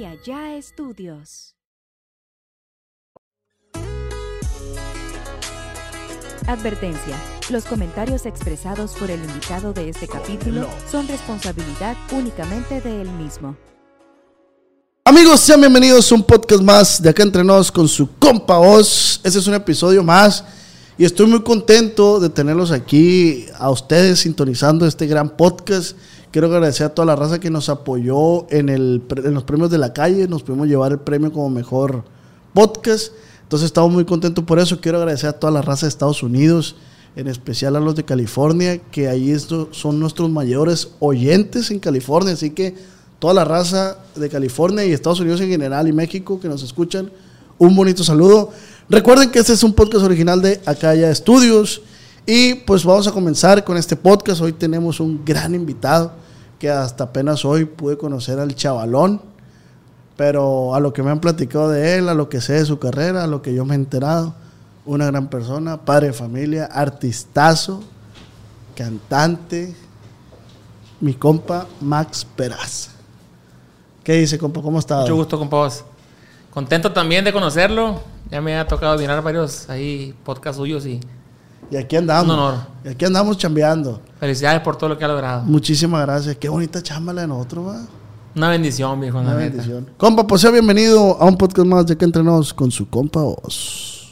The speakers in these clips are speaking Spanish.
y allá estudios. Advertencia. Los comentarios expresados por el invitado de este capítulo son responsabilidad únicamente de él mismo. Amigos, sean bienvenidos a un podcast más de acá entre nos con su compa Oz. Este es un episodio más y estoy muy contento de tenerlos aquí a ustedes sintonizando este gran podcast. Quiero agradecer a toda la raza que nos apoyó en, el, en los premios de la calle. Nos pudimos llevar el premio como mejor podcast. Entonces estamos muy contentos por eso. Quiero agradecer a toda la raza de Estados Unidos, en especial a los de California, que ahí son nuestros mayores oyentes en California. Así que toda la raza de California y Estados Unidos en general y México que nos escuchan, un bonito saludo. Recuerden que este es un podcast original de Acaya Studios. Y pues vamos a comenzar con este podcast. Hoy tenemos un gran invitado que hasta apenas hoy pude conocer al chavalón. Pero a lo que me han platicado de él, a lo que sé de su carrera, a lo que yo me he enterado, una gran persona, padre de familia, artistazo, cantante, mi compa Max Peraz. ¿Qué dice, compa? ¿Cómo está? Mucho gusto, compa vos. Contento también de conocerlo. Ya me ha tocado mirar varios ahí podcasts suyos y Y aquí andamos. Un honor. Y aquí andamos chambeando. felicidades por todo lo que ha logrado. Muchísimas gracias. Qué bonita chamba la de nosotros, va. Una bendición, viejo. Una neta. bendición. Compa, pues sea bienvenido a un podcast más de que entrenos con su compa Oz.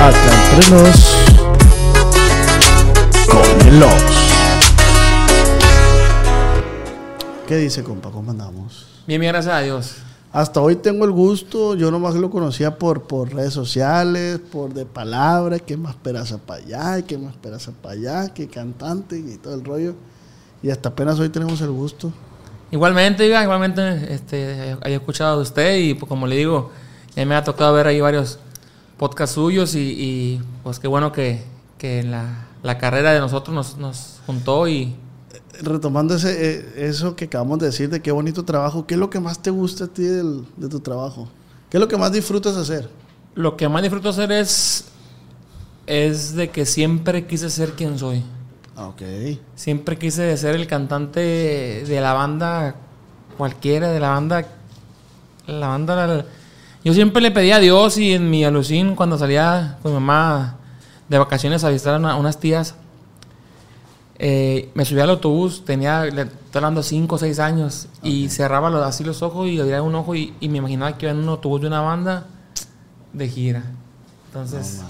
Acá entrenos con el Oz. ¿Qué dice, compa? ¿Cómo andamos? Bien, bien, gracias a Dios. Hasta hoy tengo el gusto, yo nomás lo conocía por, por redes sociales, por de palabra, que más peraza para allá, que más peraza para allá, que cantante y todo el rollo. Y hasta apenas hoy tenemos el gusto. Igualmente, igualmente, este, he escuchado de usted y pues, como le digo, ya me ha tocado ver ahí varios podcasts suyos y, y, pues qué bueno que, que la, la carrera de nosotros nos, nos juntó y Retomando ese, eh, eso que acabamos de decir de qué bonito trabajo, ¿qué es lo que más te gusta a ti del- de tu trabajo? ¿Qué es lo que más disfrutas hacer? lo que más disfruto hacer es, es de que siempre quise ser quien soy. Ah, ok. Siempre quise ser el cantante de la banda, cualquiera de la banda. La banda. la- Yo siempre le pedía a Dios y en mi alucín, cuando salía con mi mamá de vacaciones a visitar a una- unas tías, eh, me subía al autobús, tenía, le estoy hablando, 5 o 6 años, y cerraba los- así los ojos y abría un ojo y, y me imaginaba que iba en un autobús de una banda de gira. Entonces,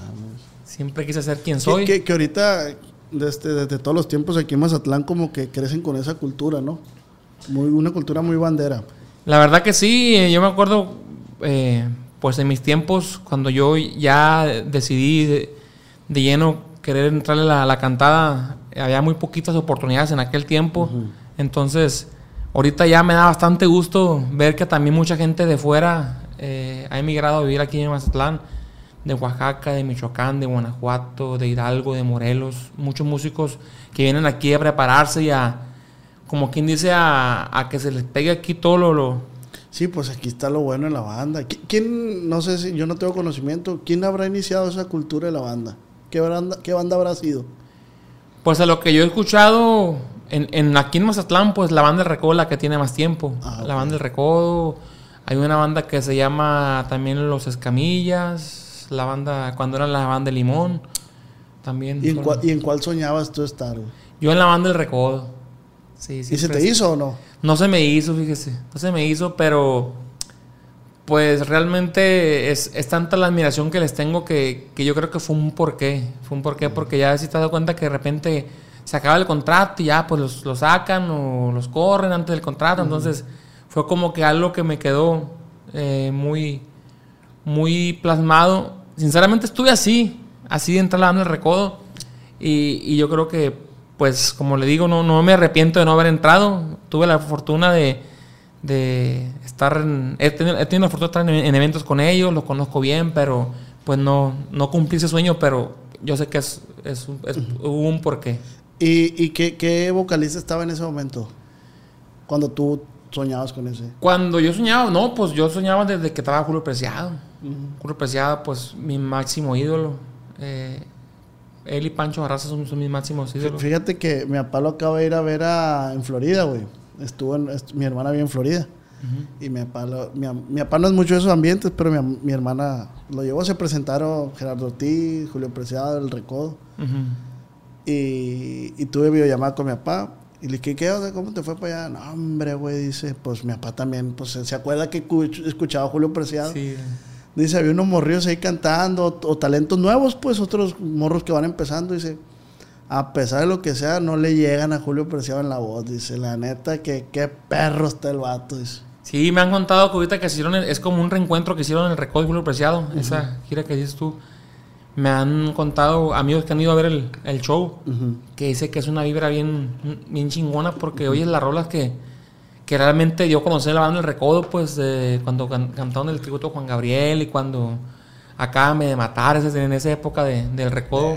siempre quise ser quien soy. Que, que, que ahorita, desde, desde todos los tiempos aquí en Mazatlán, como que crecen con esa cultura, ¿no? Muy, una cultura muy bandera. La verdad que sí, eh, yo me acuerdo, eh, pues en mis tiempos, cuando yo ya decidí de, de lleno querer entrarle a la, la cantada, había muy poquitas oportunidades en aquel tiempo. Entonces, ahorita ya me da bastante gusto ver que también mucha gente de fuera eh, ha emigrado a vivir aquí en Mazatlán, de Oaxaca, de Michoacán, de Guanajuato, de Hidalgo, de Morelos, muchos músicos que vienen aquí a prepararse y a, como quien dice, a, a que se les pegue aquí todo lo, lo, Sí, pues aquí está lo bueno en la banda. ¿Qui- ¿Quién, no sé si yo no tengo conocimiento, quién habrá iniciado esa cultura de la banda? ¿Qué banda, qué banda habrá sido? Pues a lo que yo he escuchado, en, en aquí en Mazatlán, pues la banda del Recodo es la que tiene más tiempo. Ah, La banda del Recodo, hay una banda que se llama también Los Escamillas, la banda, cuando era la banda de Limón, también. ¿Y en, cuál, y en cuál soñabas tú estar? güey? Yo en la banda del Recodo. Sí, ¿Y se te hizo o no? No se me hizo, fíjese. No se me hizo, pero pues realmente es, es tanta la admiración que les tengo que, que yo creo que fue un porqué. Fue un porqué porque ya si te has dado cuenta que de repente se acaba el contrato y ya pues los, los sacan o los corren antes del contrato. Entonces fue como que algo que me quedó eh, muy, muy plasmado. Sinceramente estuve así, así de entrar banda del recodo. Y, y yo creo que, pues, como le digo, no, no me arrepiento de no haber entrado. Tuve la fortuna de, de estar en, he, tenido, he tenido la fortuna de estar en, en eventos con ellos, los conozco bien, pero pues no, no cumplí ese sueño, pero yo sé que es, es, un- es- un porqué. ¿Y, y qué, qué vocalista estaba en ese momento? Cuando tú soñabas con ese. Cuando yo soñaba, no, pues yo soñaba desde que estaba Julio Preciado. Julio Preciado, pues mi máximo ídolo. Eh, él y Pancho Barraza son, son mis máximos ídolos. Fíjate que mi papá lo acaba de ir a ver a, en Florida, güey. Estuvo en, est- mi hermana vive en Florida. Y mi papá, lo- mi, mi papá no es mucho de esos ambientes, pero mi, hermana lo llevó. Se presentaron Gerardo Ortiz, Julio Preciado, El Recodo. Y, y tuve videollamada con mi papá. Y le dije, ¿qué onda? ¿Cómo te fue para allá? No, hombre, güey, dice. Pues mi papá también, pues se acuerda que escuch- escuchaba a Julio Preciado. Sí. Dice, había unos morrillos ahí cantando, o, o talentos nuevos, pues otros morros que van empezando. Dice, a pesar de lo que sea, no le llegan a Julio Preciado en la voz. Dice, la neta, que qué perro está el vato. Dice, Sí, me han contado que ahorita que hicieron, el- es como un reencuentro que hicieron en el Recodo de Julio Preciado, esa gira que dices tú. Me han contado amigos que han ido a ver el, el show, que dice que es una vibra bien, bien chingona porque oyes las rolas que, que realmente yo conocí la banda El Recodo, pues de cuando can- cantaron el tributo a Juan Gabriel y cuando acá de matar en esa época de- del Recodo.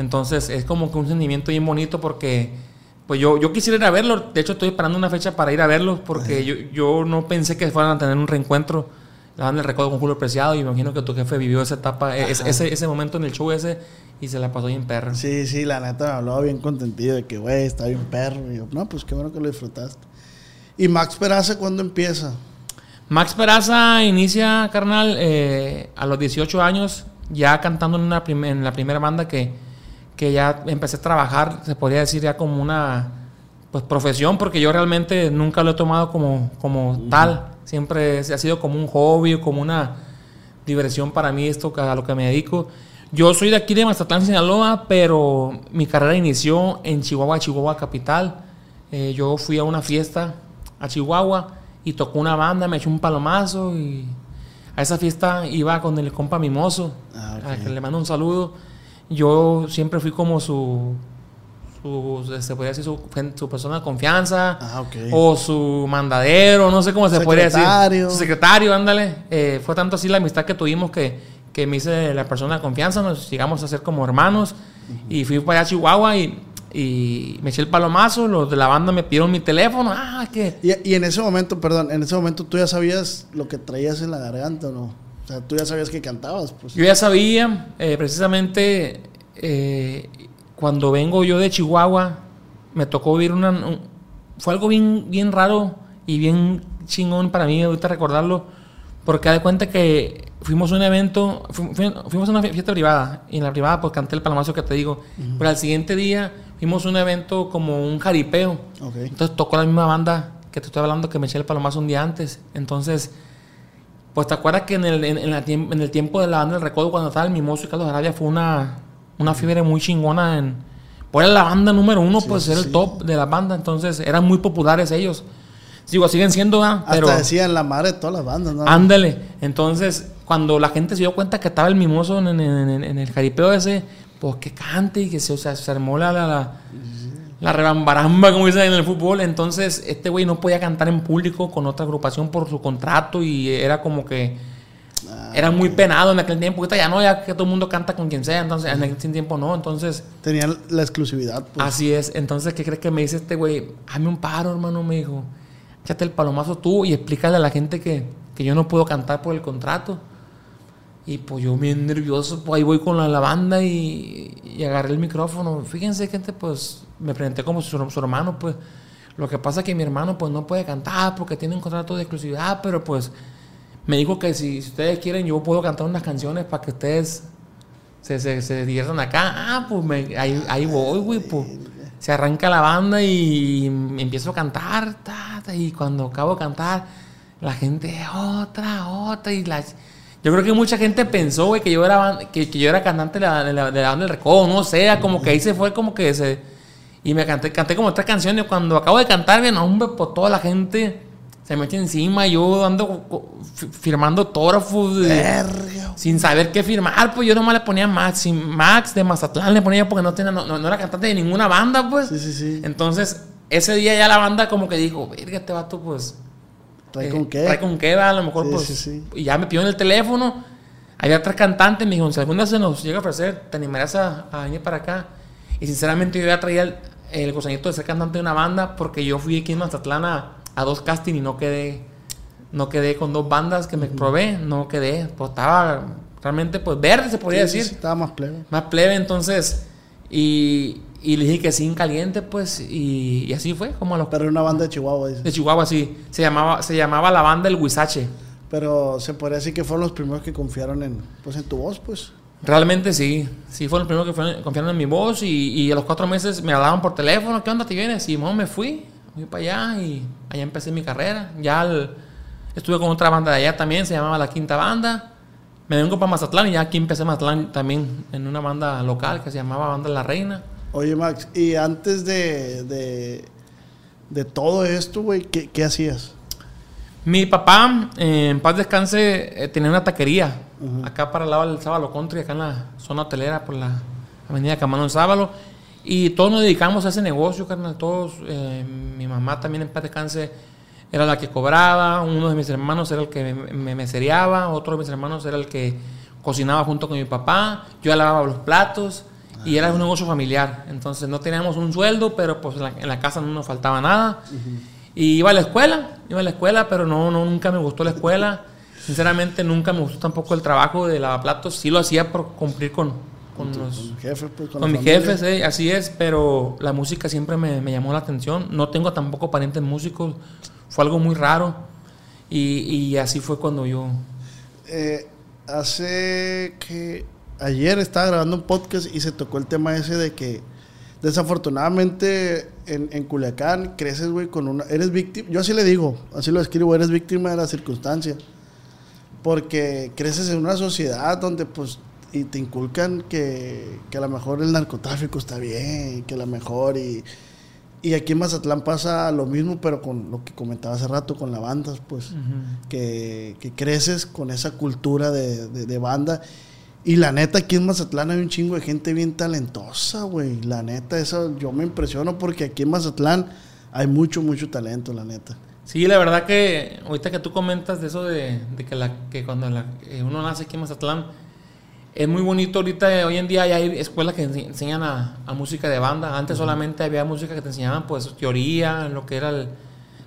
Entonces es como que un sentimiento bien bonito porque pues yo, yo quisiera ir a verlo. De hecho estoy esperando una fecha para ir a verlos porque yo, yo no pensé que fueran a tener un reencuentro. La banda El Recodo con Julio Preciado y me imagino que tu jefe vivió esa etapa, es- ese, ese momento en el show ese y se la pasó bien perra. sí, sí, la neta me hablaba bien contentido de que, güey, está bien perro. Y yo, no, pues qué bueno que lo disfrutaste. ¿Y Max Peraza cuándo empieza? Max Peraza inicia, carnal, eh, a los 18 años, ya cantando en, una en la primera banda que, que ya empecé a trabajar, se podría decir ya como una pues, profesión, porque yo realmente nunca lo he tomado como, como tal. Siempre ha sido como un hobby, como una diversión para mí esto a lo que me dedico. Yo soy de aquí de Mazatlán, Sinaloa, pero mi carrera inició en Chihuahua, Chihuahua capital. Eh, yo fui a una fiesta a Chihuahua y tocó una banda, me echó un palomazo y a esa fiesta iba con el compa Mimoso, Ah, ok. a que le mando un saludo. Yo siempre fui como su, su se podría decir, su, su persona de confianza Ah, ok. o su mandadero, no sé cómo se podría decir. Secretario. Su secretario, ándale. Eh, fue tanto así la amistad que tuvimos que, que me hice la persona de confianza, nos llegamos a ser como hermanos y fui para allá a Chihuahua y, y me eché el palomazo, los de la banda me pidieron mi teléfono, ah, que... Y, y en ese momento, perdón, en ese momento tú ya sabías lo que traías en la garganta, ¿o no? O sea, tú ya sabías que cantabas, pues. Yo ya sabía, eh, precisamente eh, cuando vengo yo de Chihuahua, me tocó vivir una... un- fue algo bien, bien raro y bien chingón para mí ahorita recordarlo, porque de cuenta que fuimos a un evento, fu- fu- fuimos a una fie- fiesta privada, y en la privada pues canté el palomazo que te digo, pero al siguiente día fuimos a un evento como un jaripeo, Ok. entonces tocó la misma banda que te estoy hablando que me eché el palomazo un día antes. Entonces, pues te acuerdas que en el, en, en la tiemp- en el tiempo de la banda del recodo, cuando estaba el Mimoso y Carlos Arabia, fue una, una fiebre muy chingona en. Pues era la banda número uno, pues era sí. el top de la banda. Entonces eran muy populares ellos. Digo, siguen siendo. Hasta pero. decían la madre de todas las bandas, ¿no? Ándale. Entonces, cuando la gente se dio cuenta que estaba el mimoso en, en- en- en el jaripeo ese, pues que cante y que se, o sea, se armó la, la, la, la rebambaramba, como dicen en el fútbol. Entonces, este güey no podía cantar en público con otra agrupación por su contrato y era como que. era muy penado en aquel tiempo. Ahorita ya no, ya que todo el mundo canta con quien sea. Entonces, en aquel tiempo no. Entonces, Tenían la exclusividad, pues. Así es. Entonces, ¿qué crees que me dice este güey? Hazme un paro, hermano, me dijo. Échate el palomazo tú y explícale a la gente que, que yo no puedo cantar por el contrato. Y pues yo bien nervioso, pues ahí voy con la, banda y, y agarré el micrófono. Fíjense, gente, pues me presenté como su, su hermano, pues. Lo que pasa es que mi hermano pues no puede cantar porque tiene un contrato de exclusividad, pero pues me dijo que si, ustedes quieren yo puedo cantar unas canciones para que ustedes se, se, se diviertan acá. Ah, pues me- ahí, ahí voy, güey. Pues. Se arranca la banda y empiezo a cantar. ta, ta, y cuando acabo de cantar, la gente, otra, otra. Y la, yo creo que mucha gente pensó, güey, que yo era que, que yo era cantante de la, de la, de la banda del recodo. No sé, como que ahí se fue como que se. Y me canté, canté como tres canciones. Cuando acabo de cantar, bien, hombre, pues toda la gente se me echa encima. Yo ando firmando autógrafos. sin saber qué firmar, pues yo nomás le ponía Max, Max de Mazatlán le ponía porque no tenía, no, no- no era cantante de ninguna banda, pues. Sí, sí, sí. Entonces, ese día ya la banda como que dijo, verga, este vato, pues. ¿Trae eh, con qué? Trae con qué, a lo mejor, Sí, pues. sí, sí. Y ya me pidió en el teléfono. Había tres cantantes, me dijo, si alguna se nos llega a ofrecer, ¿te animarías a, a venir para acá? Y sinceramente yo ya traía el, el gusanito de ser cantante de una banda porque yo fui aquí en Mazatlán a, a dos castings y no quedé, no quedé con dos bandas que me probé, no quedé, pues estaba realmente pues verde se podría decir, sí, estaba más plebe. más plebe, entonces Y, y le dije que sí en caliente, pues, y, y así fue, como a los... Pero era una banda de Chihuahua, dices. De Chihuahua, sí. Se llamaba, se llamaba la banda El Huizache. Pero se podría decir que fueron los primeros que confiaron en, pues, en tu voz, pues. Realmente sí. Sí, fueron los primeros que fueron- confiaron en mi voz y, y a los cuatro meses me hablaban por teléfono. ¿Qué onda te vienes? Y no, me fui. Fui para allá y allá empecé mi carrera. Ya al- estuve con otra banda de allá también, se llamaba La Quinta Banda. Me vengo para Mazatlán y ya aquí empecé Mazatlán también en una banda local que se llamaba Banda La Reina. Oye, Max, y antes de, de, de todo esto, güey, ¿qué, qué hacías? Mi papá, eh, en paz descanse, eh, tenía una taquería acá para el lado del Sábalo Country, acá en la zona hotelera por la avenida Camano del Sábalo. Y todos nos dedicamos a ese negocio, carnal. Todos, eh, mi mamá también en paz descanse era la que cobraba, uno de mis hermanos era el que me, me mesereaba, otro de mis hermanos era el que cocinaba junto con mi papá, yo lavaba los platos y era un negocio familiar. Entonces no teníamos un sueldo, pero pues en la, en la casa no nos faltaba nada. Y iba a la escuela, iba a la escuela, pero no, no, nunca me gustó la escuela. Sinceramente, nunca me gustó tampoco el trabajo de lavaplatos. Sí lo hacía por cumplir con, con, los, Con jefe, pues, mis jefes, eh, así es, pero la música siempre me, me llamó la atención. No tengo tampoco parientes músicos, fue algo muy raro. Y, y así fue cuando yo... Eh, hace que ayer estaba grabando un podcast y se tocó el tema ese de que desafortunadamente en, en Culiacán creces, güey, con una... Eres víctima, yo así le digo, así lo escribo, eres víctima de la circunstancia. Porque creces en una sociedad donde pues y te inculcan que, que a lo mejor el narcotráfico está bien, que a lo mejor y... Y aquí en Mazatlán pasa lo mismo, pero con lo que comentaba hace rato, con la banda, pues que, que creces con esa cultura de, de- de banda. Y la neta, aquí en Mazatlán hay un chingo de gente bien talentosa, güey. La neta, eso yo me impresiono porque aquí en Mazatlán hay mucho, mucho talento, la neta. Sí, la verdad que ahorita que tú comentas de eso de, de que, la, que cuando la- eh, uno nace aquí en Mazatlán, es muy bonito ahorita, eh, hoy en día ya hay escuelas que ense- enseñan a, a música de banda. Antes solamente había música que te enseñaban pues teoría, lo que era el,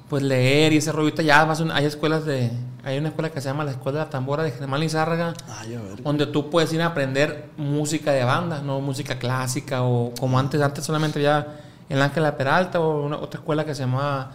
pues leer y ese rollo. Ahorita ya vas hay escuelas de, hay una escuela que se llama la Escuela de la Tambora de Germán Lizárraga, Ay, donde tú puedes ir a aprender música de banda, no música clásica o como antes, antes solamente había el Ángela Peralta o una, otra escuela que se llamaba,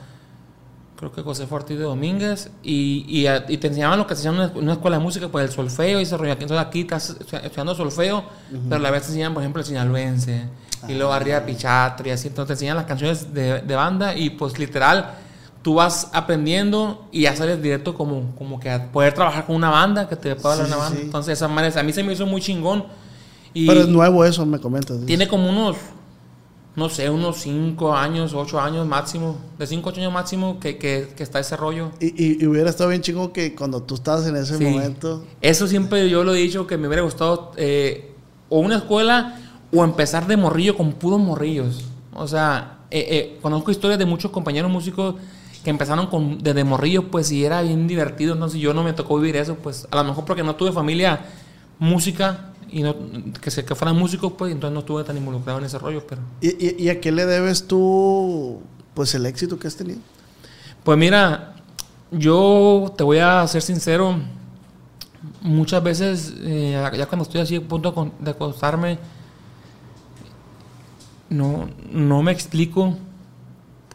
creo que José Ortiz de Domínguez, y, y, y te enseñaban lo que se llama una, una escuela de música, pues el solfeo y rollo. Entonces aquí estás estu- estudiando solfeo, pero a la vez te enseñan, por ejemplo, el sinaloense, y luego arriba Pichatro y así, entonces te enseñan las canciones de, de banda y pues literal tú vas aprendiendo y ya sales directo como, como que a poder trabajar con una banda, que te pueda Sí, hablar una sí, banda. sí. Entonces esa manera, a mí se me hizo muy chingón. Y Pero es nuevo eso, me comentas. tiene como unos, no sé, unos 5 años, 8 años máximo, de 5 8 años máximo que, que, que está ese rollo. Y, y- y hubiera estado bien chingo que cuando tú estabas en ese Sí. momento. Eso siempre yo lo he dicho que me hubiera gustado eh, o una escuela o empezar de morrillo con puros morrillos. O sea, eh, eh, conozco historias de muchos compañeros músicos que empezaron con, desde morrillo, pues y era bien divertido. Entonces yo no me tocó vivir eso, pues a lo mejor porque no tuve familia música y no, que, se, que fueran músicos, pues entonces no estuve tan involucrado en ese rollo, pero... ¿Y, y, y a qué le debes tú, pues, el éxito que has tenido? Pues mira, yo te voy a ser sincero. Muchas veces, eh, ya cuando estoy así a punto de acostarme, no, no me explico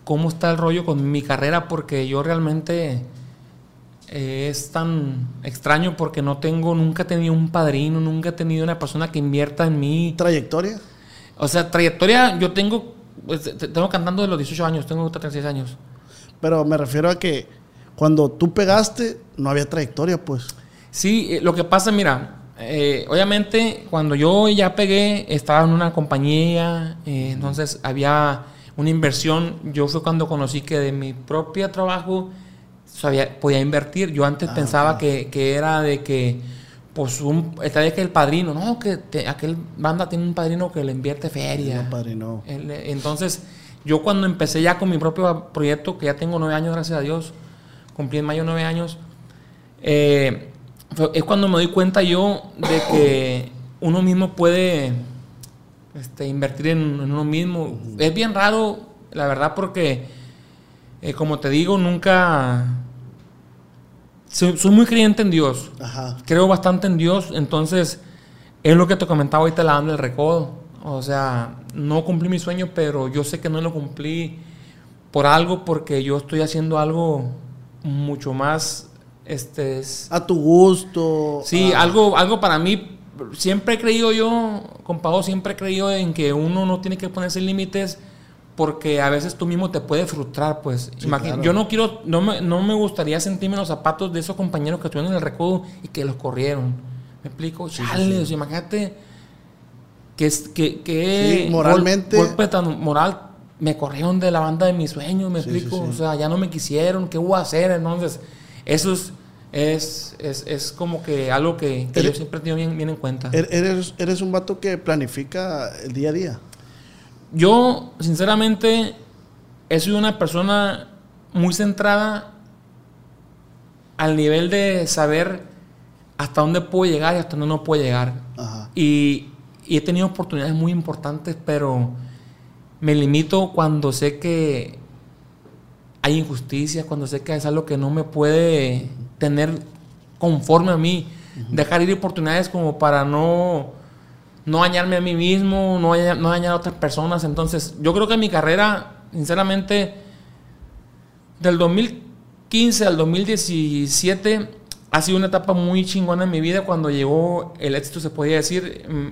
cómo está el rollo con mi carrera porque yo realmente eh, es tan extraño porque no tengo, nunca he tenido un padrino, nunca he tenido una persona que invierta en mí. ¿Trayectoria? O sea, trayectoria, yo tengo, pues, te- tengo cantando de los 18 años, tengo 36 años. Pero me refiero a que cuando tú pegaste, no había trayectoria, pues. Sí, eh, lo que pasa, mira, eh, obviamente cuando yo ya pegué, estaba en una compañía, eh, entonces había una inversión. Yo fue cuando conocí que de mi propio trabajo sabía, podía invertir. Yo antes Ah, pensaba que, que era de que, pues, un, esta vez que el padrino, no, que te- aquel banda tiene un padrino que le invierte feria. No, eh, Entonces, yo cuando empecé ya con mi propio proyecto, que ya tengo nueve años, gracias a Dios, cumplí en mayo nueve años, eh, es cuando me doy cuenta yo de que uno mismo puede este, invertir en, en uno mismo. Es bien raro, la verdad, porque, eh, como te digo, nunca... Soy, soy muy creyente en Dios Ajá. creo bastante en Dios, entonces es lo que te comentaba ahorita la banda del recodo. O sea, no cumplí mi sueño, pero yo sé que no lo cumplí por algo, porque yo estoy haciendo algo mucho más, este... A tu gusto. Sí, algo, algo para mí, siempre he creído yo, compadre, siempre he creído en que uno no tiene que ponerse límites porque a veces tú mismo te puedes frustrar, pues. Sí, claro. Yo no quiero, no me, no me gustaría sentirme en los zapatos de esos compañeros que estuvieron en el recodo y que los corrieron. ¿Me explico? Chale, o sea, imagínate que, es- que, que Sí, moralmente- gol- golpe tan moral me corrieron de la banda de mis sueños, me Sí, explico. sí, sí. O sea, ya no me quisieron, ¿qué voy a hacer? Entonces, eso es, es, es, es como que algo que, que yo siempre he tenido bien, bien en cuenta. Er- Eres, eres un vato que planifica el día a día. Yo, sinceramente, he sido una persona muy centrada al nivel de saber hasta dónde puedo llegar y hasta dónde no puedo llegar. Ajá. Y, y he tenido oportunidades muy importantes, pero me limito cuando sé que hay injusticias, cuando sé que es algo que no me puede tener conforme a mí. Dejar ir oportunidades como para no, no dañarme a mí mismo, no, dañar- no dañar a otras personas. Entonces, yo creo que mi carrera, sinceramente, del 2015 al 2017 ha sido una etapa muy chingona en mi vida cuando llegó el éxito, se podía decir, mm,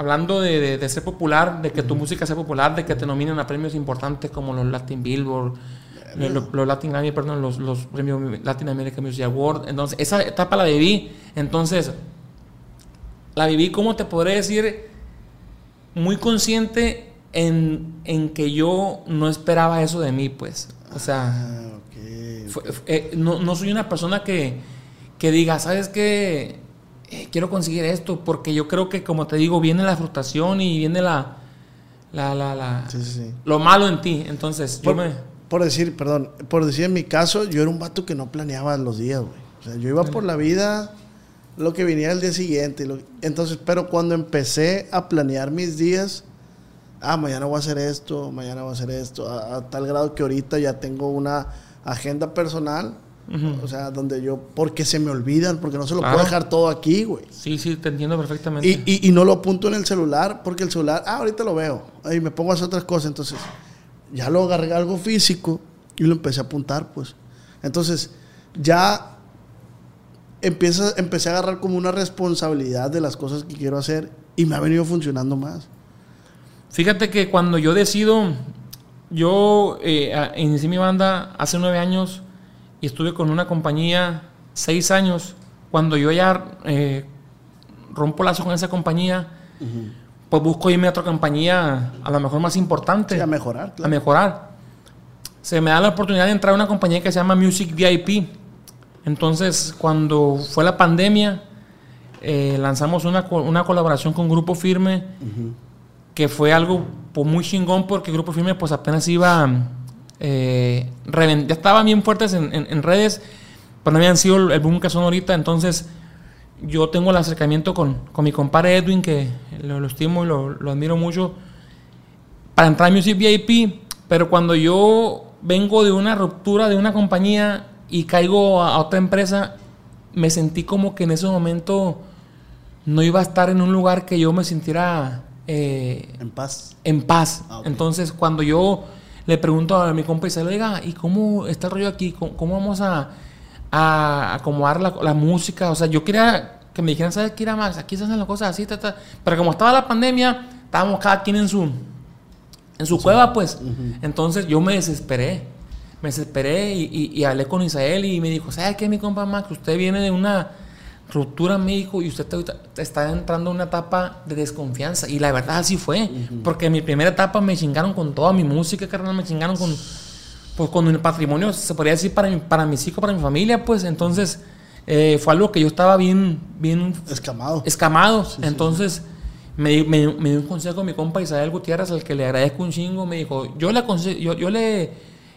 hablando de, de- de ser popular, de que tu música sea popular, de que te nominen a premios importantes como los Latin Billboard, los, Latin Grammy, perdón, los, los premios Latin American Music Award. Entonces, esa etapa la viví. Entonces, la viví, como te podré decir, muy consciente en, en que yo no esperaba eso de mí, pues. O sea, Ah, ok. fue- fue- eh, no, no soy una persona que, que diga, ¿sabes qué? Eh, quiero conseguir esto, porque yo creo que, como te digo, viene la frustración y viene la, la, la, la- Sí, sí, sí. lo malo en ti. Entonces, yo me... por decir, perdón, por decir en mi caso, yo era un vato que no planeaba los días, güey. O sea, yo iba por la vida lo que viniera el día siguiente. lo- entonces, pero cuando empecé a planear mis días, ah, mañana voy a hacer esto, mañana voy a hacer esto, a, a tal grado que ahorita ya tengo una agenda personal, o sea, donde yo, porque se me olvidan, porque no se lo Claro. puedo dejar todo aquí, güey. Sí, sí, te entiendo perfectamente. Y, y- y no lo apunto en el celular porque el celular, ah, ahorita lo veo. Y me pongo a hacer otras cosas. Entonces, ya lo agarré algo físico y lo empecé a apuntar, pues. Entonces, ya empieza, empecé a agarrar como una responsabilidad de las cosas que quiero hacer y me ha venido funcionando más. Fíjate que cuando yo decido, yo eh, inicié mi banda hace nueve años y estuve con una compañía seis años. Cuando yo ya eh, rompo lazo con esa compañía, pues busco irme a otra compañía, a lo mejor más importante, Sí, a mejorar, a claro. mejorar. Se me da la oportunidad de entrar a una compañía que se llama Music VIP. Entonces, cuando fue la pandemia, eh, lanzamos una, una colaboración con Grupo Firme que fue algo pues, muy chingón porque Grupo Firme pues apenas iba, eh, ya estaban bien fuertes en, en- en redes, pero no habían sido el boom que son ahorita, entonces yo tengo el acercamiento con, con mi compadre Edwin, que lo, lo estimo y lo, lo admiro mucho, para entrar a Music VIP, pero cuando yo vengo de una ruptura de una compañía y caigo a, a otra empresa, me sentí como que en ese momento no iba a estar en un lugar que yo me sintiera eh, En paz. en paz. Ah. Entonces, cuando yo le pregunto a mi compa y se le diga, ¿y cómo está el rollo aquí? ¿Cómo, cómo vamos a, a acomodar la, la música? O sea, yo quería que me dijeran, ¿sabes qué, Max? Aquí se hacen las cosas así, ta, ta". Pero como estaba la pandemia, estábamos cada quien en su, en su cueva, pues. Entonces, yo me desesperé. Me desesperé y, y- y hablé con Isael y me dijo, ¿sabes qué, mi compa Max? Usted viene de una ruptura, me dijo, y usted está entrando en una etapa de desconfianza. Y la verdad así fue. Porque en mi primera etapa me chingaron con toda mi música, carnal, me chingaron con, pues, con el patrimonio, se podría decir, para, mi- para mis hijos, para mi familia, pues. Entonces, eh, fue algo que yo estaba bien, bien Escamado. escamado. Entonces, me, me- me dio un consejo mi compa Isabel Gutiérrez, al que le agradezco un chingo. Me dijo, yo le, aconse- yo, yo le,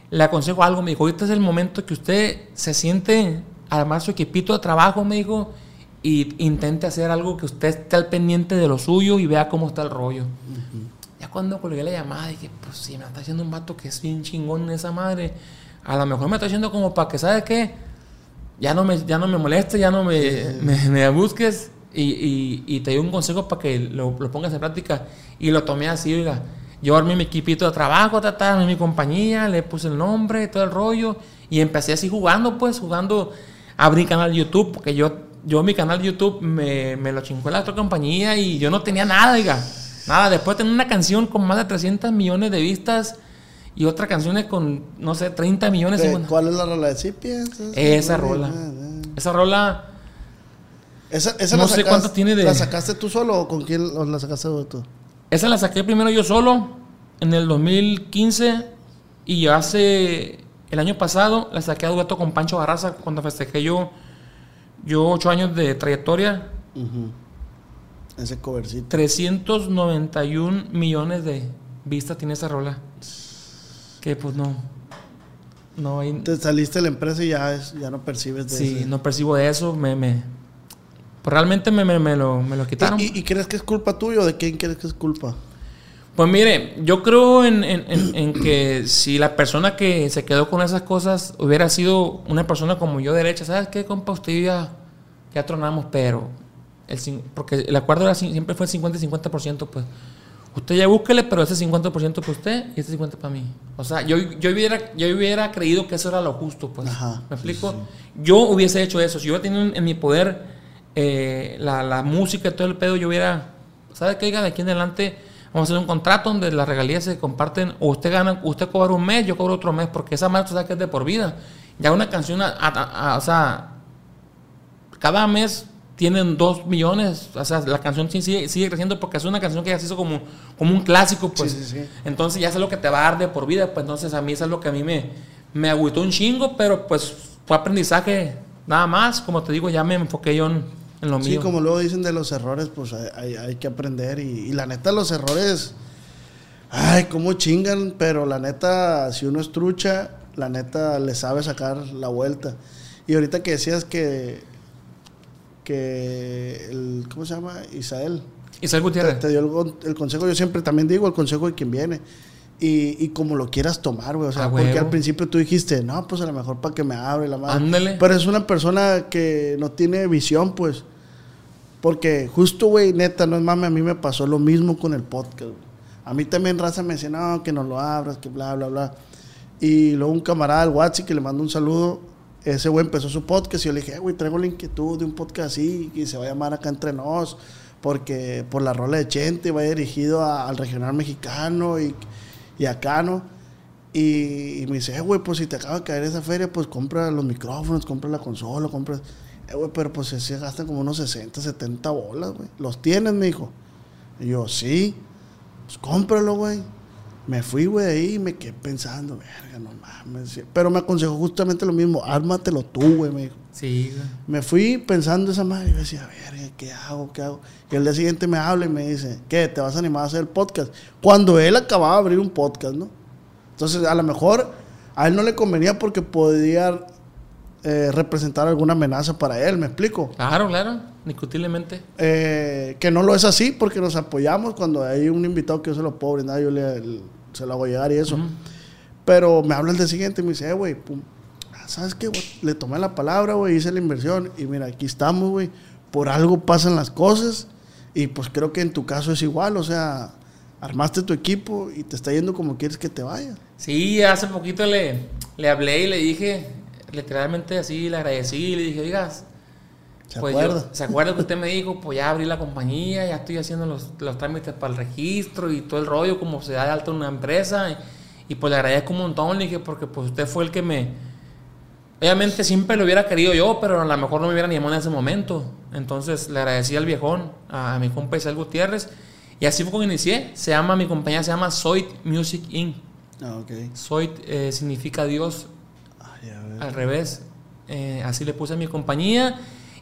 le aconsejo algo. Me dijo, ahorita es el momento que usted se siente a armar su equipito de trabajo, me dijo, y intente hacer algo que usted esté al pendiente de lo suyo y vea cómo está el rollo. Cuando colgué la llamada, dije, pues si me está haciendo un vato que es bien chingón esa madre, a lo mejor me está haciendo como para que, ¿sabe qué? Ya no me, ya no me moleste, ya no me, me, me busques y, y, y te doy un consejo para que lo, lo pongas en práctica. Y lo tomé así, oiga. Yo armé mi equipito de trabajo, ta, mi compañía, le puse el nombre, todo el rollo. Y empecé así jugando, pues, jugando. Abrí canal de YouTube, porque yo, yo mi canal de YouTube me, me lo chingó la otra compañía y yo no tenía nada, oiga. Nada, después tenía una canción con más de 300 millones de vistas y otra canción con, no sé, 30 millones. ¿De- de- ¿Cuál es la rola de piensas? Esa rola. Esa rola, Esa, esa No la sé cuánto tiene de- ¿La sacaste tú solo o con quién la sacaste tú? esa la saqué primero yo solo en el 2015 y hace el año pasado la saqué a dueto con Pancho Barraza cuando festejé yo yo ocho años de trayectoria, Ese covercito. 391 millones de vistas tiene esa rola. Que pues no, no hay, Te saliste de la empresa y ya, es, ya no percibes de sí, ese- no percibo de eso, me, me pues realmente me, me, me lo, me lo quitaron. ¿Y, y crees que es culpa tuya o de quién crees que es culpa? Pues mire, yo creo en, en- en- en que si la persona que se quedó con esas cosas hubiera sido una persona como yo derecha, ¿sabes qué, compa? Usted ya, ya tronamos, pero... El, porque el acuerdo era, siempre fue 50 y 50%, pues. Usted ya búsquele, pero ese 50% para usted y ese 50% para mí. O sea, yo, yo, hubiera, yo hubiera creído que eso era lo justo, pues. Ajá, ¿Me explico? Yo hubiese hecho eso. Si yo hubiera tenido en, mi poder eh, la, la música y todo el pedo, yo hubiera... ¿Sabe qué? Diga, de aquí en adelante vamos a hacer un contrato donde las regalías se comparten. O usted gana, usted cobra un mes, yo cobro otro mes, porque esa marca sabe que es de por vida. Ya una canción, a- a- a- o sea, cada mes tienen dos millones. O sea, la canción sí sigue, sigue creciendo porque es una canción que ya se hizo como, como un clásico, pues. Sí, sí, sí. Entonces ya es lo que te va a dar de por vida. Pues entonces a mí eso es lo que a mí me, me agüitó un chingo, pero pues fue aprendizaje nada más. Como te digo, ya me enfoqué yo en, en lo Sí, mío. como luego dicen de los errores, pues hay, hay- hay que aprender. Y, y la neta, los errores, ay, cómo chingan, pero la neta, si uno es trucha, la neta le sabe sacar la vuelta. Y ahorita que decías que, que el, ¿cómo se llama? Isael. Isabel te, Gutiérrez. te dio el, el consejo, yo siempre también digo el consejo de quien viene. Y, y como lo quieras tomar, güey. O sea, A porque al principio tú dijiste, no, pues a lo mejor para que me abre la madre. Ándale. Pero es una persona que no tiene visión, pues. Porque justo, güey, neta, no es mame, a mí me pasó lo mismo con el podcast, güey. A mí también raza me decía, no, que no lo abras, que bla, bla, bla. Y luego un camarada del WhatsApp que le mando un saludo, ese güey empezó su podcast y yo le dije, "Eh, güey, traigo la inquietud de un podcast así y se va a llamar Acá Entre Nos, porque por la rola de Chente va dirigido al regional mexicano y, y acá, ¿no? Y, y me dice, "Eh, güey, pues si te acaba de caer esa feria, pues compra los micrófonos, compra la consola, compra... Eh, güey, pero pues se gastan como unos 60, 70 bolas, güey. ¿Los tienes, me dijo? Y yo, sí. Pues cómpralo, güey. Me fui, güey, de ahí y me quedé pensando, verga, no mames. Pero me aconsejó justamente lo mismo, ármatelo tú, güey, me dijo. Sí, güey. Me fui pensando esa madre y yo decía, verga, ¿qué hago? ¿Qué hago? Y el día siguiente me habla y me dice, ¿qué? ¿Te vas a animar a hacer el podcast? Cuando él acababa de abrir un podcast, ¿no? Entonces, a lo mejor a él no le convenía porque podía eh, representar alguna amenaza para él, ¿me explico? Claro, claro. Indiscutiblemente. Eh, que no lo es así porque nos apoyamos cuando hay un invitado que yo se lo puedo brindar, yo le, se lo hago llegar y eso. Pero me habla el día siguiente y me dice, eh, güey, ah, ¿sabes qué? güey? Le tomé la palabra, güey, hice la inversión y mira, aquí estamos, güey. Por algo pasan las cosas y pues creo que en tu caso es igual, o sea, armaste tu equipo y te está yendo como quieres que te vaya. Sí, hace poquito le, le hablé y le dije, literalmente así, le agradecí y le dije, oigas, ¿Se pues acuerda? yo- ¿se acuerda que usted me dijo? Pues ya abrí la compañía, ya estoy haciendo los, los trámites para el registro y todo el rollo, como se da de alta una empresa. Y, y, pues le agradezco un montón, le dije, porque pues usted fue el que me... Obviamente siempre lo hubiera querido yo, pero a lo mejor no me hubiera animado en ese momento. Entonces le agradecí al viejón, a, a mi compa Isabel Gutiérrez. Y así fue como inicié. Se llama, mi compañía se llama Soit Music Inc. Ah, ok. Soit eh, significa Dios. Al revés. Eh, así le puse a mi compañía.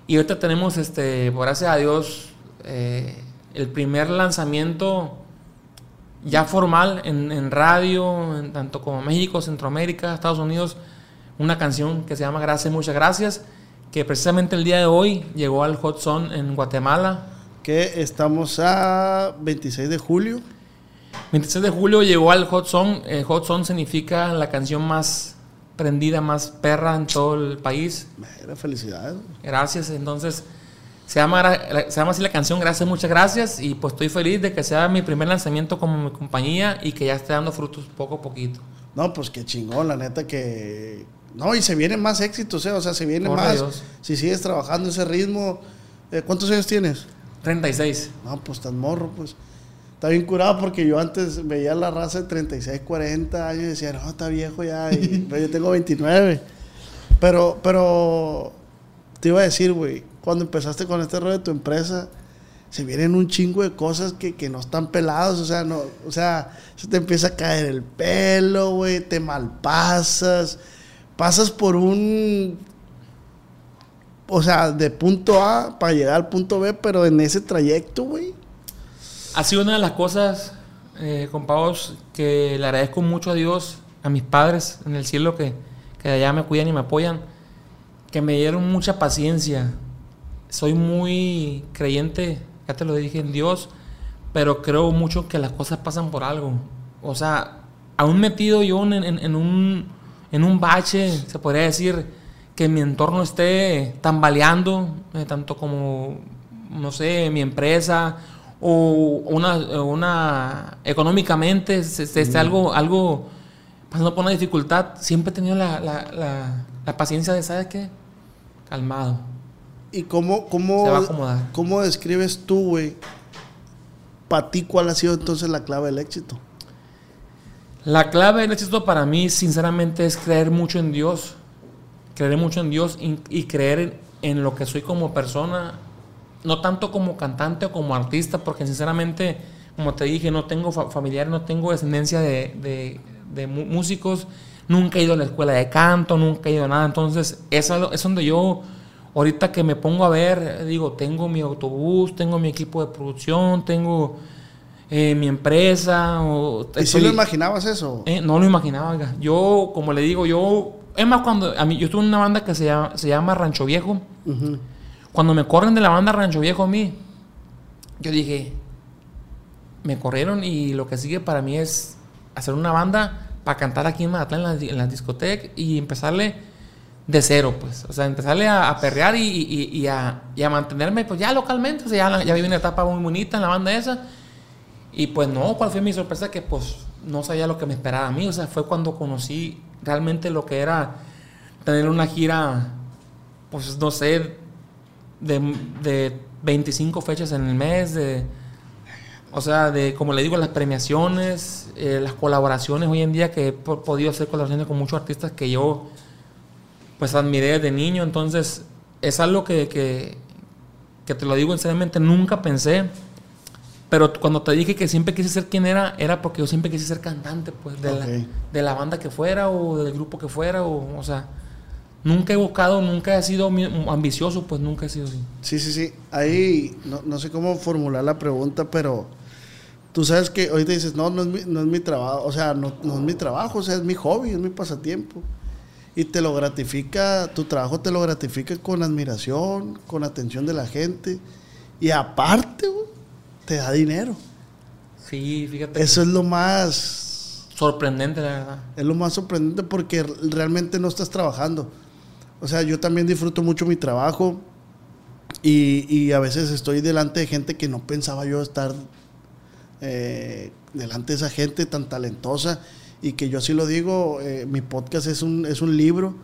Y ahorita tenemos, este, gracias a Dios, eh, el primer lanzamiento ya formal en, en radio, en tanto como México, Centroamérica, Estados Unidos, una canción que se llama Gracias, muchas gracias, que precisamente el día de hoy llegó al Hot Zone en Guatemala. Que estamos a 26 de julio. 26 de julio llegó al Hot Zone. Eh, Hot Zone significa la canción más más perra en todo el país. Mira, felicidades. Gracias. Entonces, Se llama, se llama así la canción Gracias, muchas gracias. Y pues estoy feliz de que sea mi primer lanzamiento como mi compañía y que ya esté dando frutos poco a poquito. No, pues qué chingón, la neta que... No, y se vienen más éxitos, ¿eh? O sea, se viene más... Si sigues trabajando ese ritmo... Eh, ¿Cuántos años tienes? 36. No, pues tan morro, pues. Está bien curado porque yo antes veía la raza de 36, 40 años y decía, no, está viejo ya. Y, yo tengo 29. Pero, pero... Te iba a decir, güey, cuando empezaste con este rollo de tu empresa se vienen un chingo de cosas que, que no están pelados, o sea, no, o sea, se te empieza a caer el pelo, güey, te malpasas, pasas por un, o sea, de punto A para llegar al punto B, pero en ese trayecto, güey. Ha sido una de las cosas, eh, que le agradezco mucho a Dios, a mis padres en el cielo que, que allá me cuidan y me apoyan, que me dieron mucha paciencia. Soy muy creyente ya te lo dije en Dios, pero creo mucho que las cosas pasan por algo. O sea, aún metido yo en, en, un, en un bache, se podría decir, que mi entorno esté tambaleando, eh, tanto como, no sé, mi empresa o una, una económicamente, esté algo, algo pasando por una dificultad, siempre he tenido la, la, la, la paciencia de, ¿sabes qué? Calmado ¿Y cómo, cómo, cómo describes tú, güey, para ti cuál ha sido entonces la clave del éxito? La clave del éxito para mí, sinceramente, es creer mucho en Dios. Creer mucho en Dios y, creer en, lo que soy como persona. No tanto como cantante o como artista, porque sinceramente, como te dije, no tengo familiar, no tengo descendencia de, de, músicos. Nunca he ido a la escuela de canto, nunca he ido a nada. Entonces, eso es donde yo Ahorita que me pongo a ver, digo, tengo mi autobús, tengo mi equipo de producción, tengo eh, mi empresa. ¿Y si lo imaginabas eso? Eh, no lo imaginaba. Yo, como le digo, yo... Es más, cuando a mí, yo estuve en una banda que se llama, se llama Rancho Viejo. Cuando me corren de la banda Rancho Viejo a mí, yo dije, me corrieron y lo que sigue para mí es hacer una banda para cantar aquí en Mazatlán en la, en la discoteca y empezarle de cero, pues. O sea, empezarle a, perrear y, a, mantenerme, pues ya localmente. O sea, ya, ya viví una etapa muy bonita en la banda esa. Y pues no, ¿cuál fue mi sorpresa? Que pues no sabía lo que me esperaba a mí. O sea, fue cuando conocí realmente lo que era tener una gira, pues no sé, de, de 25 fechas en el mes, de. O sea, de, como le digo, las premiaciones, eh, las colaboraciones hoy en día que he podido hacer colaboraciones con muchos artistas que yo pues admiré de niño. Entonces, es algo que, que, te lo digo sinceramente, nunca pensé. Pero cuando te dije que siempre quise ser quien era, era porque yo siempre quise ser cantante, pues, de, la, de la banda que fuera o del grupo que fuera, o, o sea, nunca he buscado, nunca he sido ambicioso, pues nunca he sido así. Sí, sí, sí. Ahí no, no sé cómo formular la pregunta, pero tú sabes que hoy te dices, no, no es mi, no es mi trabajo, o sea, no, no es mi trabajo, o sea, es mi hobby, es mi pasatiempo y te lo gratifica, tu trabajo te lo gratifica con admiración, con atención de la gente y aparte, te da dinero. Sí, fíjate. Eso es lo más sorprendente, la verdad. Es lo más sorprendente porque realmente no estás trabajando. O sea, yo también disfruto mucho mi trabajo y, y a veces estoy delante de gente que no pensaba yo estar eh, delante de esa gente tan talentosa y que yo así lo digo, eh, mi podcast es un, es un libro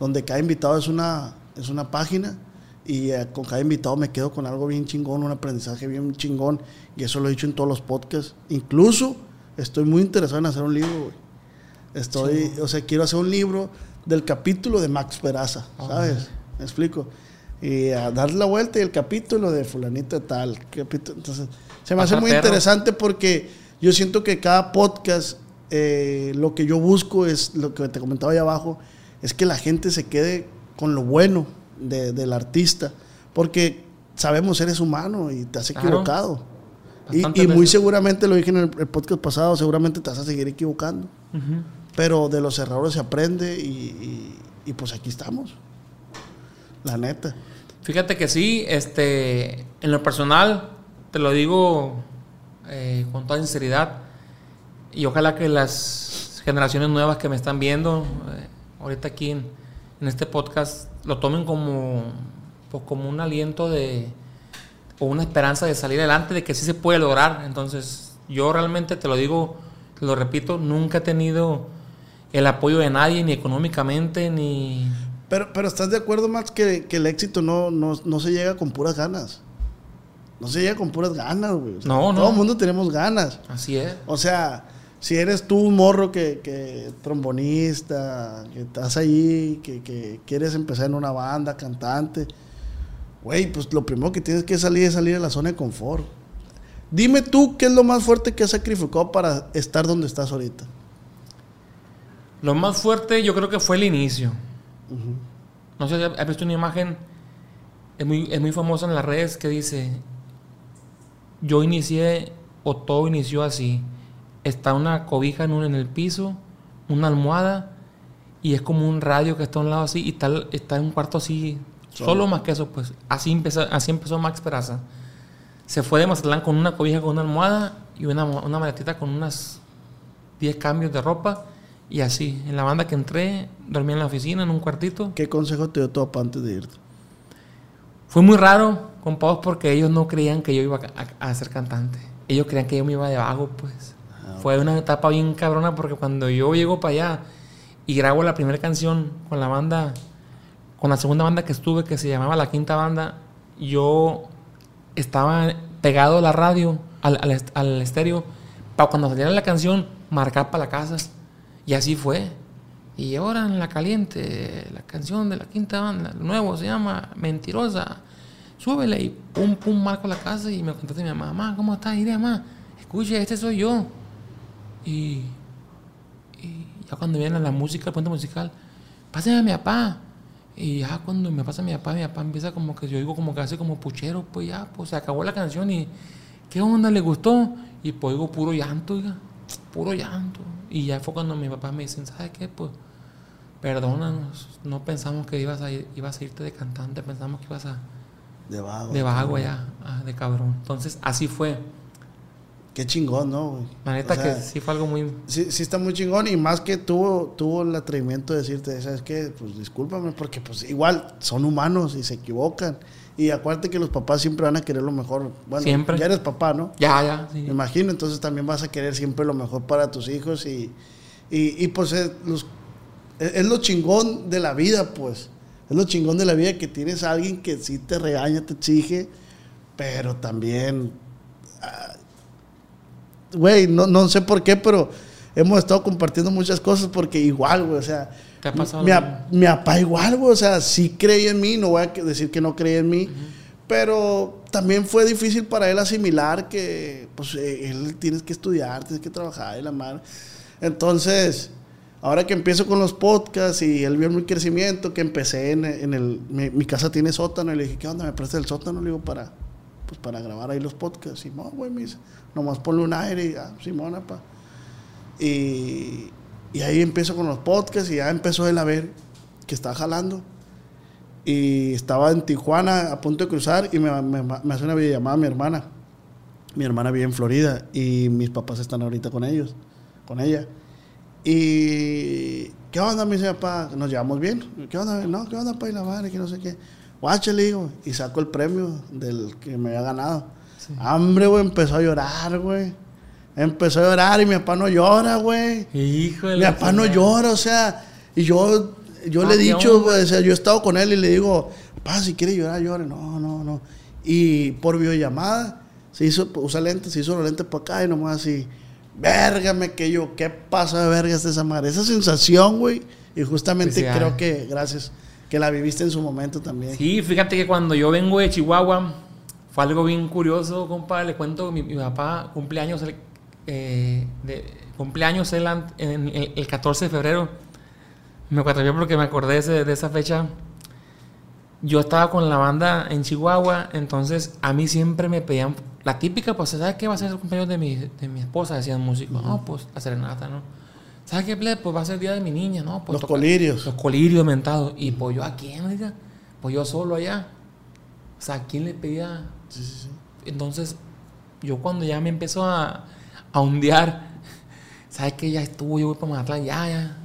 donde cada invitado es una, es una página y eh, con cada invitado me quedo con algo bien chingón, un aprendizaje bien chingón y eso lo he dicho en todos los podcasts. Incluso estoy muy interesado en hacer un libro, güey. Estoy, o sea, quiero hacer un libro del capítulo de Max Peraza, ¿sabes? Me explico. Y a darle la vuelta y el capítulo de fulanito tal. Entonces, se me hace muy interesante porque yo siento que cada podcast eh, lo que yo busco es, lo que te comentaba ahí abajo, es que la gente se quede con lo bueno del artista, porque sabemos eres humano y te has equivocado. Y, muy seguramente, lo dije en el, podcast pasado, seguramente te vas a seguir equivocando. Pero de los errores se aprende y, pues aquí estamos. La neta. Fíjate que sí, este, en lo personal, te lo digo eh, con toda sinceridad, y ojalá que las generaciones nuevas que me están viendo eh, ahorita aquí en, este podcast lo tomen como, pues como un aliento de, o una esperanza de salir adelante, de que sí se puede lograr. Entonces, yo realmente te lo digo, te lo repito, nunca he tenido el apoyo de nadie, ni económicamente, ni... Pero, pero ¿estás de acuerdo, Max, que, que el éxito no, no, no se llega con puras ganas? No se llega con puras ganas, güey. O sea, No, no. Todo el mundo tenemos ganas. Así es. O sea, si eres tú un morro que, que trombonista, que estás ahí, que, que quieres empezar en una banda, cantante, güey, pues lo primero que tienes que salir es salir de la zona de confort. Dime tú qué es lo más fuerte que has sacrificado para estar donde estás ahorita. Lo más fuerte yo creo que fue el inicio. No sé si has visto una imagen, es muy, es muy famosa en las redes que dice, yo inicié o todo inició así. Está una cobija en, un- en el piso, una almohada y es como un radio que está a un lado así y está, está en un cuarto así, solo, más que eso, pues así empezó, así empezó Max Peraza. Se fue de Mazatlán con una cobija con una almohada y una, una maletita con unas 10 cambios de ropa y así. En la banda que entré, dormía en la oficina, en un cuartito. ¿Qué consejo te dio tu papá antes de irte? Fue muy raro, compadres, porque ellos no creían que yo iba a, a ser cantante. Ellos creían que yo me iba de vago, pues. Fue una etapa bien cabrona porque cuando yo llego para allá y grabo la primera canción con la banda, con la segunda banda que estuve, que se llamaba La Quinta Banda, yo estaba pegado a la radio, al, al, al estéreo, para cuando saliera la canción, marcar para la casa. Y así fue. Y ahora en la caliente, la canción de la quinta banda, el nuevo se llama Mentirosa. Súbele y pum, pum, marco la casa y me contesta mi mamá, mamá, ¿cómo estás? Y mamá, escuche, este soy yo. Y, y ya cuando viene la música, el puente musical, pásame a mi papá. Y ya cuando me pasa a mi papá, mi papá empieza como que yo digo como que hace como puchero, pues ya, pues se acabó la canción y ¿qué onda? ¿Le gustó? Y pues digo puro llanto, oiga, puro llanto. Y ya fue cuando mi papá me dicen, ¿sabes qué? Pues perdónanos, no pensamos que ibas a, ir, ibas a irte de cantante, pensamos que ibas a De vago. de vago allá, ah, de cabrón. Entonces así fue. Qué chingón, ¿no? La neta O sea, que sí fue algo muy... Sí, sí está muy chingón y más que tuvo, tuvo el atrevimiento de decirte, ¿sabes qué? Pues discúlpame porque pues igual son humanos y se equivocan. Y acuérdate que los papás siempre van a querer lo mejor. Bueno, Siempre. ya eres papá, ¿no? Ya, ya, sí. Me imagino, entonces también vas a querer siempre lo mejor para tus hijos y, y, y, pues es, los- es- es lo chingón de la vida, pues. Es lo chingón de la vida que tienes a alguien que sí te regaña, te exige, pero también... ah, Güey, no, no sé por qué, pero hemos estado compartiendo muchas cosas porque igual, güey, o sea... ¿Te ha pasado Mi, mi papá igual, güey, o sea, sí creía en mí, no voy a decir que no creía en mí, pero también fue difícil para él asimilar que, pues, eh, él tienes que estudiar, tienes que trabajar y la madre. Entonces, ahora que empiezo con los podcasts y él vio mi crecimiento, que empecé en, en el, mi, mi casa tiene sótano, y le dije, ¿qué onda? ¿Me prestas el sótano? Le digo, para, pues, para grabar ahí los podcasts. Simón, güey, me dice, nomás ponle un aire y ya, Simón, apa. Y, y ahí empiezo con los podcasts y ya empezó él a ver que estaba jalando. Y estaba en Tijuana a punto de cruzar y me, me- me hace una videollamada mi hermana. Mi hermana vive en Florida y mis papás están ahorita con ellos, con ella. Y, ¿qué onda? Me dice papá, nos llevamos bien. ¿Qué onda? No, ¿qué onda, pa? Y la madre, que no sé qué. Guache, le digo. Y saco el premio del que me había ganado. Hambre, güey, empezó a llorar, güey. Empezó a llorar y mi papá no llora, güey. Híjole. Mi papá no llora, o sea, y yo, yo Ah, le he qué dicho, güey, o sea, yo he estado con él y le digo, papá, si quiere llorar, llore. No, no, no. Y por videollamada, se hizo, usa lentes, se hizo los lentes para acá y nomás así, vérgame que yo, ¿qué pasa de vergas de esa madre? Esa sensación, güey, y justamente Pues creo que, gracias, que la viviste en su momento también. Sí, fíjate que cuando yo vengo de Chihuahua, fue algo bien curioso, compa. Le cuento, mi, mi papá cumpleaños, el, eh, de, cumpleaños él an- en el, el 14 de febrero. Me acuerdo porque me acordé de, esa fecha. Yo estaba con la banda en Chihuahua, entonces a mí siempre me pedían la típica, pues, ¿sabes qué va a ser el cumpleaños de mi, de mi esposa? Decían músicos, no, pues la serenata, ¿no? ¿Sabes qué, ple? Pues va a ser el día de mi niña, ¿no? Pues Los toca- colirios. Los colirios mentados. Y pues yo a quién, oiga? Pues yo solo allá. O sea, ¿a quién le pedía? Sí, sí, sí. Entonces, yo cuando ya me empezó a, a ondear, ¿sabes qué? Ya estuvo, yo voy para Mazatlán, ya, ya.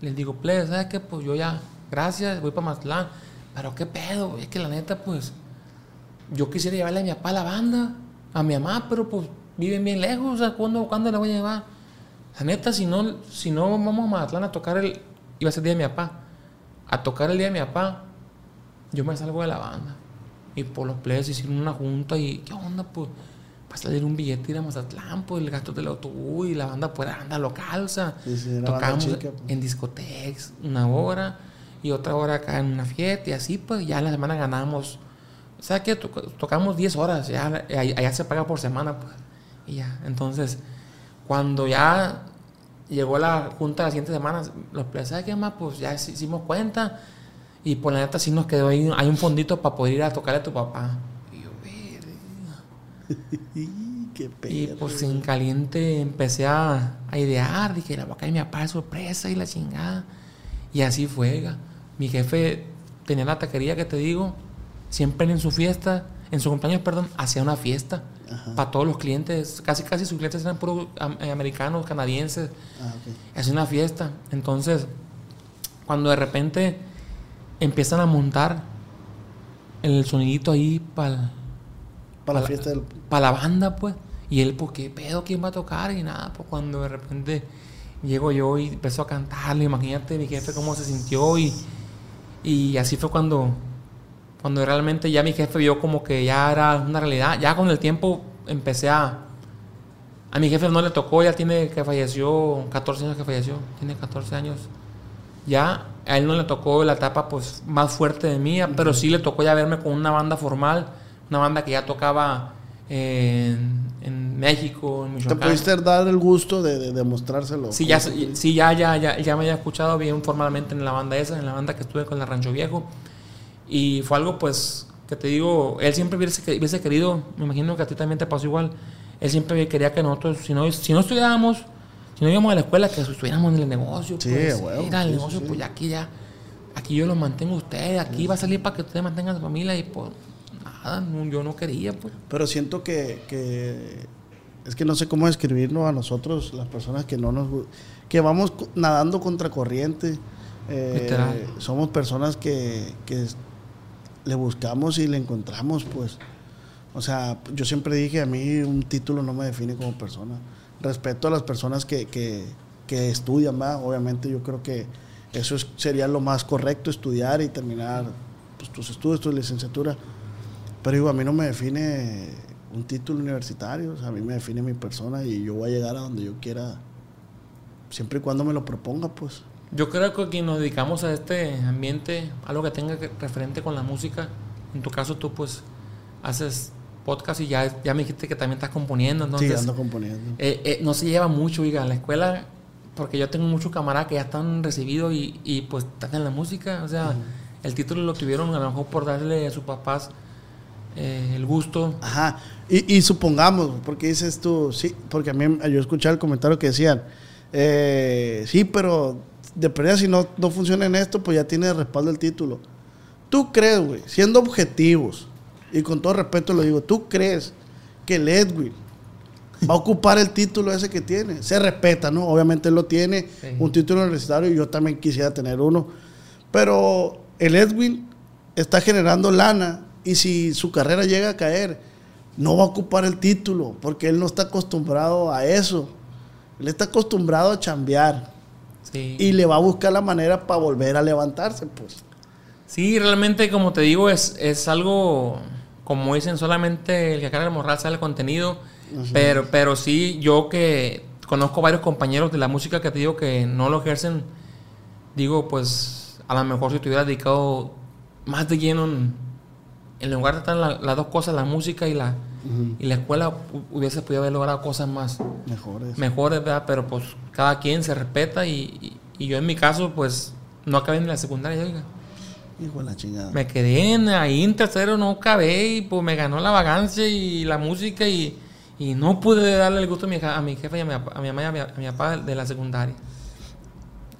Les digo, plebe, ¿sabes qué? Pues yo ya, gracias, voy para Mazatlán. pero qué pedo, es que la neta, pues, yo quisiera llevarle a mi papá a la banda, a mi mamá, pero pues viven bien lejos, o sea, ¿cuándo, ¿cuándo la voy a llevar? La neta, si no, si no vamos a Mazatlán a tocar el, iba a ser el día de mi papá, a tocar el día de mi papá, yo me salgo de la banda. Y por los players hicieron una junta y, ¿qué onda? Pues, para salir un billete ir a Mazatlán, pues el gasto del autobús y la banda, pues, anda local, o sea, Sí, sí, era banda tocamos chica, pues. en discotecas una hora y otra hora acá en una fiesta y así, pues, ya en la semana ganamos, o sea, que tocamos 10 horas, ya, allá se paga por semana, pues, y ya, entonces, cuando ya llegó la junta la siguiente semana, los players, ¿sabes qué más? Pues ya hicimos cuenta y por la neta sí nos quedó ahí, hay un fondito para poder ir a tocarle a tu papá. Y pues en caliente empecé a, a idear, dije, la voy a caer mi papá de sorpresa y la chingada. Y así fue. Mi jefe tenía la taquería que te digo, siempre en su fiesta, en su cumpleaños, perdón, hacía una fiesta para todos los clientes, casi casi sus clientes eran puros eh, americanos, canadienses, Ah, hacía una fiesta. Entonces, cuando de repente empiezan a montar el sonidito ahí para Para la fiesta del. para la banda, pues. Y él, pues, ¿qué pedo? ¿Quién va a tocar? Y nada, pues cuando de repente llego yo y empezó a cantarle, imagínate mi jefe cómo se sintió y, y así fue cuando, cuando realmente ya mi jefe vio como que ya era una realidad. Ya con el tiempo empecé a... A mi jefe no le tocó, ya tiene que falleció, 14 años que falleció, tiene 14 años. Ya a él no le tocó la etapa pues más fuerte de mía, pero sí le tocó ya verme con una banda formal, una banda que ya tocaba en, en México, en Te Michoacán. pudiste dar el gusto de, de demostrárselo. Sí, ya, sí ya, ya, ya, ya me había escuchado bien formalmente en la banda esa, en la banda que estuve con el Rancho Viejo. Y fue algo, pues, que te digo, él siempre hubiese, que- hubiese querido, me imagino que a ti también te pasó igual, él siempre quería que nosotros, si no, si no estudiábamos, si no íbamos a la escuela, que estuviéramos en el negocio. Sí, pues, ir al sí, negocio, sí, pues ya aquí ya, aquí yo los mantengo a ustedes, aquí va a salir para que ustedes mantengan a su familia y pues nada, no- yo no quería, pues. Pero siento que, que- es que no sé cómo describirlo a nosotros, las personas que no nos que vamos nadando contra corriente. eh, somos personas que, que le buscamos y le encontramos, pues. O sea, yo siempre dije, a mí un título no me define como persona. Respeto a las personas que, que, que estudian más, obviamente yo creo que eso es- sería lo más correcto, estudiar y terminar pues, tus estudios, tu licenciatura. Pero digo, a mí no me define un título universitario, o sea, a mí me define mi persona y yo voy a llegar a donde yo quiera, siempre y cuando me lo proponga, pues. Yo creo que quien nos dedicamos a este ambiente, algo que tenga que, referente con la música, en tu caso tú pues haces podcast y ya, ya me dijiste que también estás componiendo, entonces sí, ando componiendo. eh, eh, no se lleva mucho, oiga, en la escuela, porque yo tengo muchos camaradas que ya están recibidos y, y, pues están en la música, o sea, el título lo tuvieron a lo mejor por darle a sus papás eh, el gusto. Ajá, y, y supongamos, porque dices tú, sí, porque a mí yo escuché el comentario que decían, eh, sí, pero de si no, no funciona en esto, pues ya tiene de respaldo el título. ¿Tú crees, güey, siendo objetivos, y con todo respeto lo digo, ¿tú crees que el Edwin va a ocupar el título ese que tiene? Se respeta, ¿no? Obviamente él lo tiene, Sí. un título universitario, y yo también quisiera tener uno. Pero el Edwin está generando lana y si su carrera llega a caer, no va a ocupar el título porque él no está acostumbrado a eso. Él está acostumbrado a chambear Sí. y le va a buscar la manera para volver a levantarse, pues. Sí, realmente, como te digo, es, es algo, como dicen, solamente el que carga el morral sale el contenido. Pero, pero sí, yo que conozco varios compañeros de la música que te digo que no lo ejercen, digo, pues a lo mejor si te dedicado más de lleno en, en lugar de estar la- las dos cosas, la música y la, y la escuela, hu- hubiese podido haber logrado cosas más Mejores. mejores, ¿verdad? Pero pues cada quien se respeta y, y- y yo en mi caso, pues no acabé en la secundaria, oiga. Hijo de la chingada. Me quedé en ahí en tercero, no acabé y pues me ganó la vagancia y la música y, y no pude darle el gusto a mi, a mi jefe y a mi, papá- a mi mamá y a mi, a mi papá de la secundaria.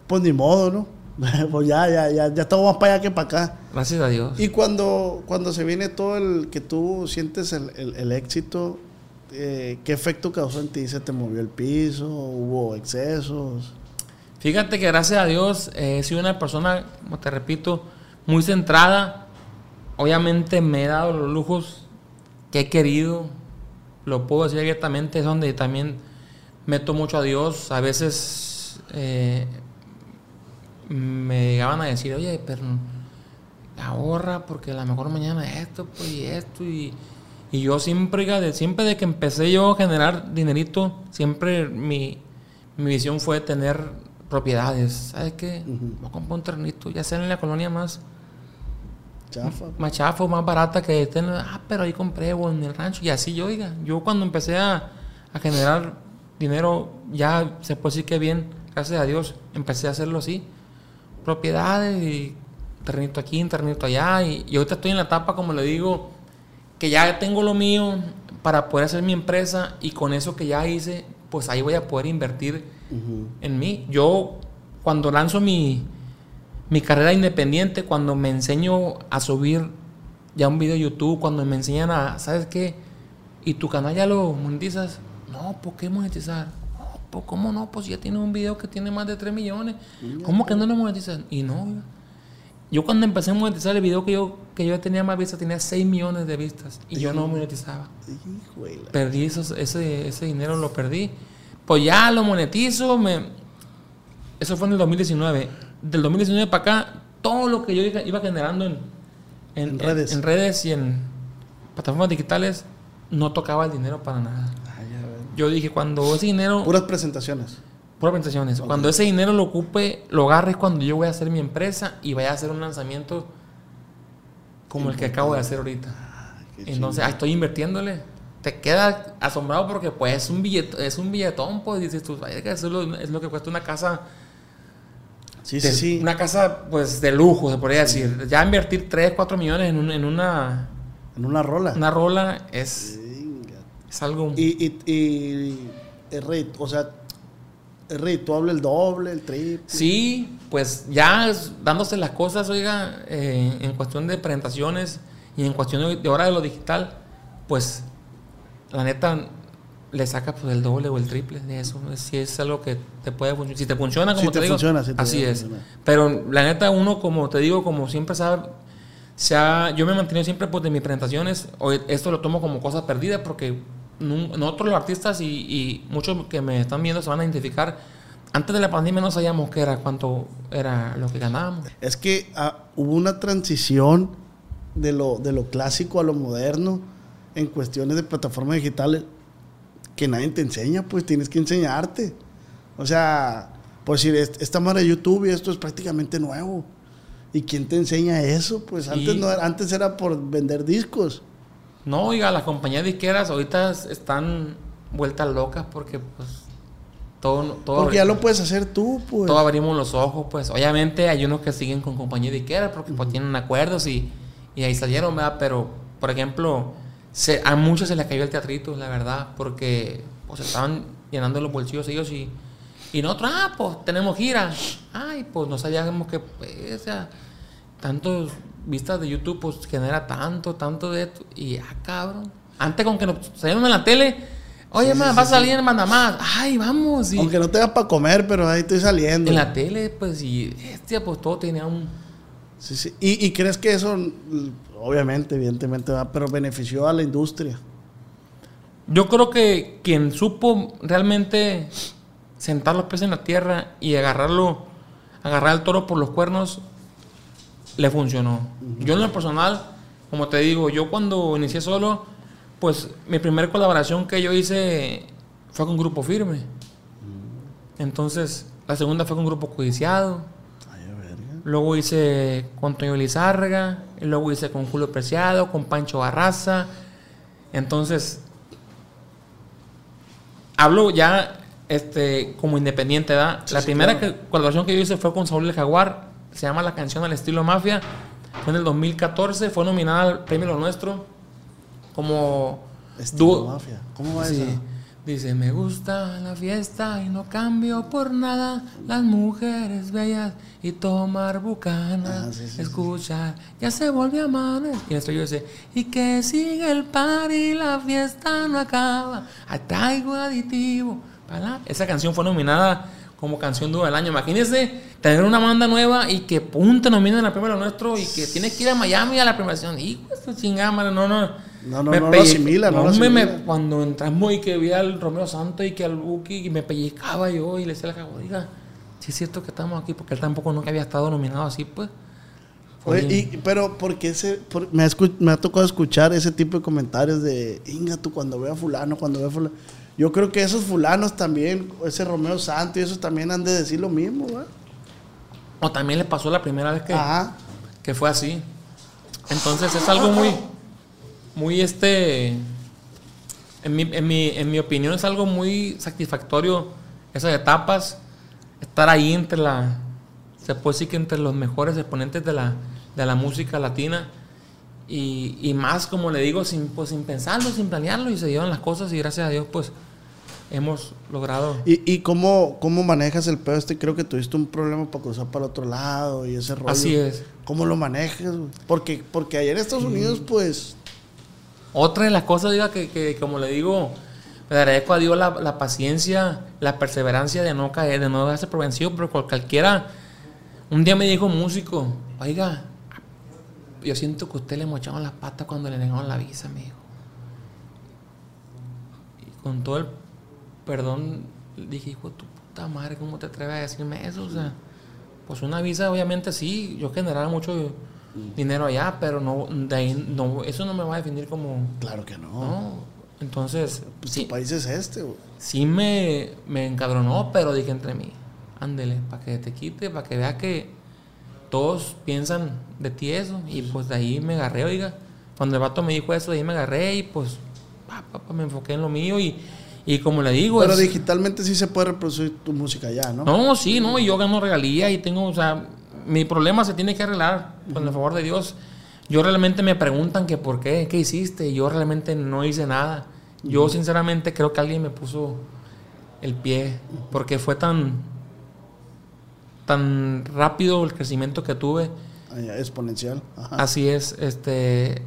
Pues ni modo, ¿no? pues ya, ya, ya, ya estamos más para allá que para acá. Gracias a Dios. Y cuando, cuando se viene todo el que tú sientes el, el- el éxito, eh, ¿qué efecto causó en ti? ¿Se te movió el piso? ¿Hubo excesos? Fíjate que gracias a Dios eh, he sido una persona, como te repito, muy centrada obviamente me he dado los lujos que he querido, lo puedo decir abiertamente, es donde también meto mucho a Dios. A veces eh, me llegaban a decir, oye, pero ahorra porque a lo mejor mañana esto, pues y esto, y, y yo siempre, siempre de que empecé yo a generar dinerito, siempre mi, mi visión fue tener propiedades. ¿Sabes qué? Voy a comprar un terrenito, ya sea en la colonia más Chafa. más chafo, más barata que estén. Ah, pero ahí compré o en el rancho. Y así yo, oiga, yo cuando empecé a, a generar dinero, ya se puede decir que bien, gracias a Dios, empecé a hacerlo así. Propiedades y terrenito aquí, terrenito allá. Y, y ahorita estoy en la etapa, como le digo, que ya tengo lo mío para poder hacer mi empresa y con eso que ya hice, pues ahí voy a poder invertir en mí. Yo, cuando lanzo mi, mi carrera independiente, cuando me enseño a subir ya un video de YouTube, cuando me enseñan a, ¿sabes qué? ¿Y tu canal ya lo monetizas? No, ¿por qué monetizar? Pues ¿cómo no? Pues ya tiene un video que tiene más de 3 millones. ¿Cómo que no lo monetizas? Y no, yo cuando empecé a monetizar el video que yo, que yo tenía más vistas, tenía 6 millones de vistas y yo no monetizaba. Híjole. Perdí esos, ese, ese dinero, lo perdí. Pues ya lo monetizo, me... eso fue en el 2019. Del 2019 para acá, todo lo que yo iba- generando en, En redes. en redes y en plataformas digitales, no tocaba el dinero para nada. Ay. Yo dije, cuando ese dinero... Puras presentaciones. Puras presentaciones. Cuando ese dinero lo ocupe, lo agarre cuando yo voy a hacer mi empresa y vaya a hacer un lanzamiento como el que acabo de hacer ahorita. qué Entonces, ah, estoy invirtiéndole. Te queda asombrado porque pues es un billet, es un billetón, pues dices tú, "Vaya, que eso es lo, es lo que cuesta una casa, Sí, de- sí, sí. una casa pues de lujo, se podría decir. Ya invertir 3, 4 millones en, un- en una, En una rola. una rola es. Es algo... Y, y, y es reit- o sea, es redituable el doble, el triple. Sí, pues ya es- dándose las cosas, oiga, eh, en cuestión de presentaciones y en cuestión de, de hora de lo digital, pues la neta le saca pues el doble o el triple de eso. Si es algo que te puede funcionar. Si te funciona, como Sí te, te digo, funciona, sí te así es. funcionar. Pero la neta, uno, como te digo, como siempre sabe, se ha- yo me he mantenido siempre pues, de mis presentaciones. Hoy, esto lo tomo como cosa perdida porque nosotros los artistas y, y muchos que me están viendo se van a identificar. Antes de la pandemia no sabíamos qué era, cuánto era lo que ganábamos. Es que ah, hubo una transición de lo, de lo clásico a lo moderno en cuestiones de plataformas digitales que nadie te enseña, pues tienes que enseñarte. O sea, pues decir, est- esta madre de YouTube y esto es prácticamente nuevo. ¿Y quién te enseña eso? Pues Sí. antes, no antes era por vender discos. No, oiga, las compañías disqueras ahorita están vueltas locas porque pues todo, todo, Porque ya lo puedes hacer tú, pues. todo abrimos los ojos, pues obviamente hay unos que siguen con compañías disqueras porque pues tienen acuerdos y, y ahí salieron, ¿verdad? Pero, por ejemplo, se- a muchos se les cayó el teatrito, la verdad, porque pues estaban llenando los bolsillos ellos y, y nosotros, ah, pues tenemos gira. Ay, pues no sabíamos que, pues, o sea, tantos vistas de YouTube, pues genera tanto, tanto de esto. Y ah, cabrón. Antes con que nos salieron en la tele, oye, Sí, man, sí, va a salir en Más. Ay, vamos. Y Aunque no tengas para comer, pero ahí estoy saliendo. en la tele, pues, y este, pues todo tenía un. Sí, sí. ¿Y, y crees que eso, obviamente, evidentemente, va, pero benefició a la industria? Yo creo que quien supo realmente sentar los pies en la tierra y agarrarlo, agarrar al toro por los cuernos, le funcionó. Yo en lo personal, como te digo, yo cuando inicié solo, pues mi primera colaboración que yo hice fue con Grupo Firme. Entonces, la segunda fue con Grupo Codiciado. Ay, a verga. Luego hice con Toño Lizárraga, y luego hice con Julio Preciado, con Pancho Barraza. Entonces, hablo ya este, como independiente, ¿verdad? Sí, la sí, primera claro. que- colaboración que yo hice fue con Saúl el Jaguar, se llama La canción al estilo mafia. Fue en el 2014, fue nominada al premio Lo Nuestro como Estilo dúo- mafia. ¿Cómo va Sí. esa? Dice, me gusta la fiesta y no cambio por nada las mujeres bellas y tomar bucana, Ah, sí, sí, sí. escuchar, ya se volvió a amanecer. Y esto yo dice, y que sigue el party, la fiesta no acaba, atraigo aditivo. para la-". Esa canción fue nominada como canción dura del año. Imagínense tener una banda nueva y que punta nominen a la primera nuestro y que tiene que ir a Miami a la premiación. Hijo de chingada, madre, no, no. No, no, Me no lo pelle- asimila, no lo me- me- asimila. cuando entramos y que vi al Romeo Santos y que al Buki y me pellizcaba yo y le decía a la cabo, diga, si es cierto que estamos aquí, porque él tampoco nunca había estado nominado así, pues. Oye, y, pero porque ese, por- me, ha escu- me ha tocado escuchar ese tipo de comentarios de, Inga, tú cuando veo a fulano, cuando veo a fulano. Yo creo que esos fulanos también, ese Romeo Santos y esos también han de decir lo mismo, ¿verdad? O también le pasó la primera vez que, Ajá. que fue así. Entonces es algo muy, muy este, en mi, en mi, en mi opinión es algo muy satisfactorio esas etapas, estar ahí entre la, se puede decir que entre los mejores exponentes de la, de la música latina y, y más como le digo, sin, pues, sin pensarlo, sin planearlo y se llevan las cosas y gracias a Dios pues hemos logrado. ¿Y, y cómo, cómo manejas el pedo este? Creo que tuviste un problema para cruzar para el otro lado y ese rollo. Así es. ¿Cómo lo manejas? Porque, porque allá en Estados Unidos, pues, Otra de las cosas, diga, que, que como le digo, le agradezco a Dios la, la paciencia, la perseverancia de no caer, de no darse por vencido, pero cual- cualquiera. Un día me dijo un músico, oiga, yo siento que usted le mochaban las patas cuando le negaron la visa, me dijo. Y con todo el perdón, dije, hijo tu puta madre, ¿cómo te atreves a decirme eso? O sea, pues una visa, obviamente sí, yo generaba mucho dinero allá, pero no, de ahí, no, eso no me va a definir como, claro que no. no. Entonces, Pues sí, tu país es este, güey. sí me, me encabronó, pero dije entre mí, ándele, para que te quite, para que vea que todos piensan de ti eso. Y pues de ahí me agarré, oiga. Cuando el vato me dijo eso, de ahí me agarré y pues pa, pa, pa, me enfoqué en lo mío. Y, y como le digo, Pero es- digitalmente sí se puede reproducir tu música allá, ¿no? no, sí, no, y yo gano regalía y tengo, o sea, mi problema se tiene que arreglar, con el favor de Dios. Yo realmente me preguntan que por qué, qué hiciste, y yo realmente no hice nada. Yo sinceramente creo que alguien me puso el pie, porque fue tan, tan rápido el crecimiento que tuve. Exponencial. Ajá. Así es, este,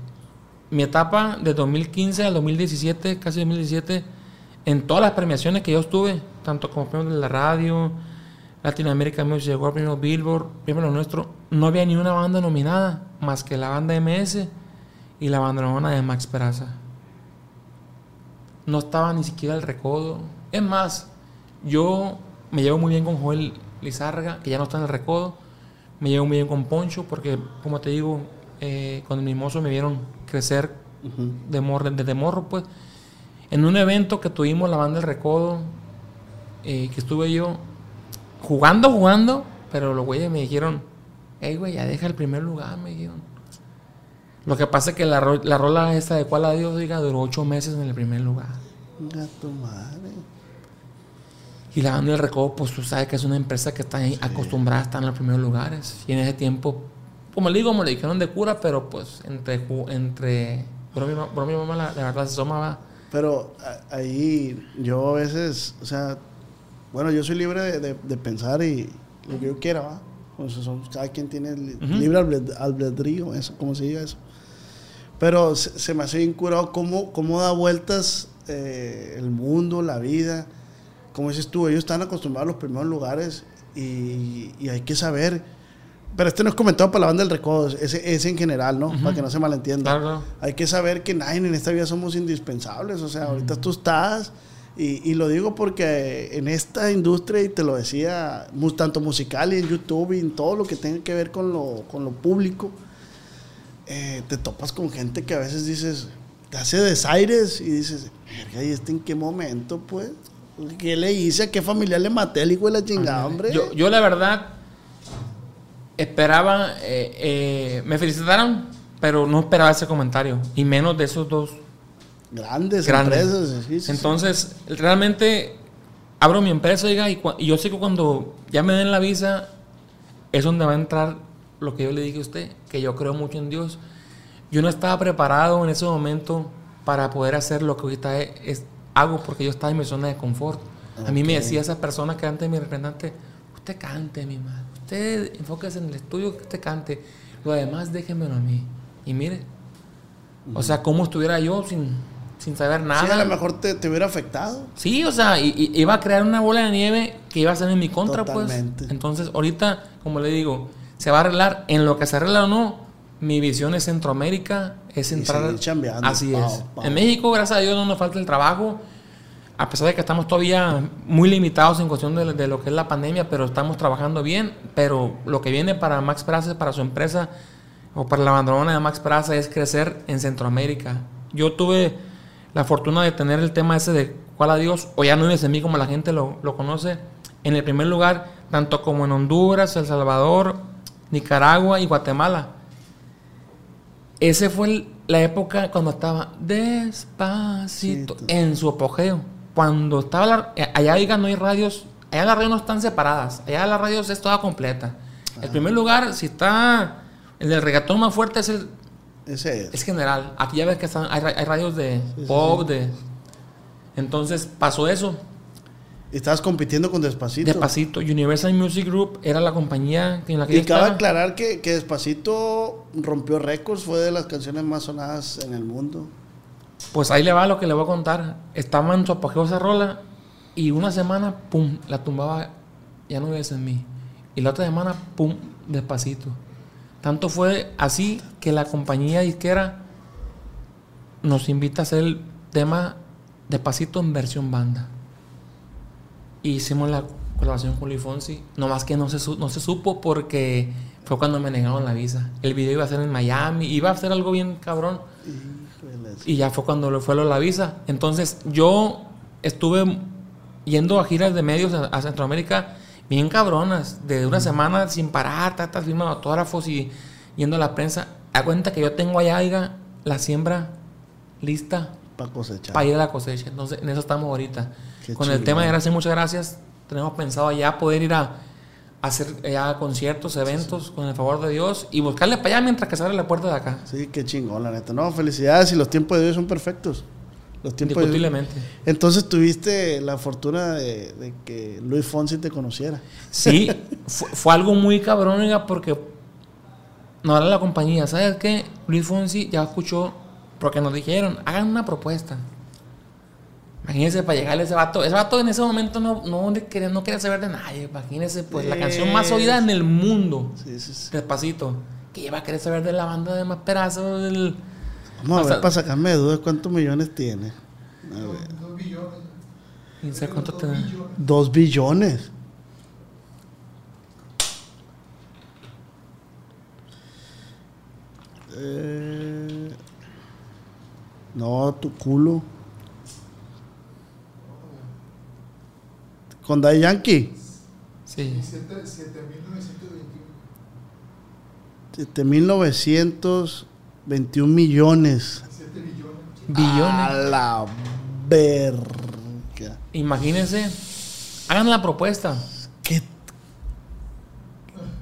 mi etapa de 2015 al 2017, casi 2017, en todas las premiaciones que yo estuve, tanto como premios de la radio, Latinoamérica Music Award, premio Billboard, premio Lo Nuestro, no había ni una banda nominada, más que la banda MS y la banda nueva de Max Peraza. No estaba ni siquiera el recodo. Es más, yo me llevo muy bien con Joel Lizárraga, que ya no está en el recodo. Me llevo muy bien con Poncho, porque, como te digo, eh, cuando mis mozos me vieron crecer de morro, desde morro, pues, en un evento que tuvimos la banda del recodo, eh, que estuve yo jugando, jugando, pero los güeyes me dijeron, hey, güey, ya deja el primer lugar, me dijeron. Lo que pasa es que la, ro- la rola esta de cuál adiós, diga, duró ocho meses en el primer lugar. Tu madre. Y la banda del recodo, pues tú sabes que es una empresa que está ahí acostumbrada a estar en los primeros lugares. Y en ese tiempo, como le digo, me lo dijeron de cura, pero pues entre, entre broma y mamá, la, la verdad se asomaba. Pero a- ahí yo a veces, o sea, bueno, yo soy libre de, de- de pensar y lo que yo quiera, ¿va? O sea, son- cada quien tiene li- Ujú. libre albed- albedrío, eso, ¿cómo se diga eso? Pero se, se me hace bien curado cómo, cómo da vueltas eh, el mundo, la vida. Como dices tú, ellos están acostumbrados a los primeros lugares y, y hay que saber. Pero este no es comentado para la banda del recodo, ese es en general, ¿no? Para que no se malentienda. Claro. Hay que saber que nadie en esta vida somos indispensables. O sea, ahorita tú estás, y, y lo digo porque en esta industria, y te lo decía, tanto musical y en YouTube y en todo lo que tenga que ver con lo, con lo público, eh, te topas con gente que a veces dices, te hace desaires y dices, ¿y este en qué momento, pues? ¿Qué le hice? ¿A qué familia le maté el hijo de la chingada, hombre? Yo, yo la verdad esperaba, eh, eh, me felicitaron, pero no esperaba ese comentario, y menos de esos dos Grandes, grandes. empresas. sí, sí, sí. Entonces, realmente abro mi empresa, diga, y, yo sé que cuando ya me den la visa, es donde va a entrar lo que yo le dije a usted, que yo creo mucho en Dios. Yo no estaba preparado en ese momento para poder hacer lo que ahorita es, es- hago, porque yo estaba en mi zona de confort. A mí me decía esa persona que antes mi representante, usted cante, mi madre, usted enfóquese en el estudio, que usted cante, lo demás déjenmelo a mí. Y mire, o sea, ¿cómo estuviera yo sin, sin saber Sí, nada. a lo mejor te, te hubiera afectado. Sí, o sea, y- y- iba a crear una bola de nieve que iba a ser en mi contra, Totalmente. pues. Entonces, ahorita, como le digo, se va a arreglar. En lo que se arregla o no, mi visión es Centroamérica, es entrar. chambeando, Así pao, es. pao. En México, gracias a Dios, no nos falta el trabajo. A pesar de que estamos todavía muy limitados en cuestión de, de lo que es la pandemia, pero estamos trabajando bien. Pero lo que viene para Max Praza, para su empresa o para la bandolona de Max Praza es crecer en Centroamérica. Yo tuve la fortuna de tener el tema ese de cuál adiós, o ya no es en mí como la gente lo, lo conoce, en el primer lugar, tanto como en Honduras, El Salvador, Nicaragua y Guatemala. Ese fue el- la época cuando estaba despacito, Sí, en su apogeo. Cuando estaba la- eh, allá digan no hay radios, allá las radios no están separadas, allá las radios es toda completa. El primer lugar, si está el del reggaetón más fuerte es el Ese es. es general. Aquí ya ves que están, hay radios de pop, de. Entonces pasó eso. Estabas compitiendo con Despacito. Despacito. Universal Music Group era la compañía en la que Y cabe estaba. aclarar que, que Despacito rompió récords, fue de las canciones más sonadas en el mundo. Pues ahí le va lo que le voy a contar. Estaba en su apogeo esa rola y una semana, pum, la tumbaba, ya no vives en mí. Y la otra semana, pum, despacito. Tanto fue así que la compañía disquera nos invita a hacer el tema despacito en versión banda. Y hicimos la colaboración con Luis Fonsi. Nomás que no se, no se supo porque fue cuando me negaron la visa. El video iba a ser en Miami, iba a ser algo bien cabrón. Y ya fue cuando le fue lo la visa. Entonces yo estuve yendo a giras de medios a, a Centroamérica bien cabronas, de una semana sin parar, tatas, firmando autógrafos y yendo a la prensa. A cuenta que yo tengo allá oiga, la siembra lista Para cosechar. para ir a la cosecha. Entonces en eso estamos ahorita. Qué Con el tema de gracias, muchas gracias. Tenemos pensado ya poder ir a, hacer ya conciertos, eventos, con el favor de Dios y buscarle para allá mientras que se abre la puerta de acá. Sí, qué chingón, la neta. No, felicidades y los tiempos de Dios son perfectos. Los tiempos de Dios- Indiscutiblemente. Entonces tuviste la fortuna de, de que Luis Fonsi te conociera. Sí, fue, fue algo muy cabrón, porque nos habla la compañía, ¿sabes qué? Luis Fonsi ya escuchó, porque nos dijeron, hagan una propuesta. Imagínense para llegarle a ese vato. Ese vato en ese momento no, no, quería, no quería saber de nadie. Imagínense, pues la canción más oída en el mundo. Sí, sí, sí. Despacito. Que iba a querer saber de la banda de más pedazos del. Vamos a ver Hasta- para sacarme de dudas cuántos millones tiene. A ver. No sé cuánto te da. Dos billones. Eh, no, tu culo. Con Daddy Yankee. Sí. 7.921 millones. Billones. A la verga. Imagínense. Hagan la propuesta. ¿Qué,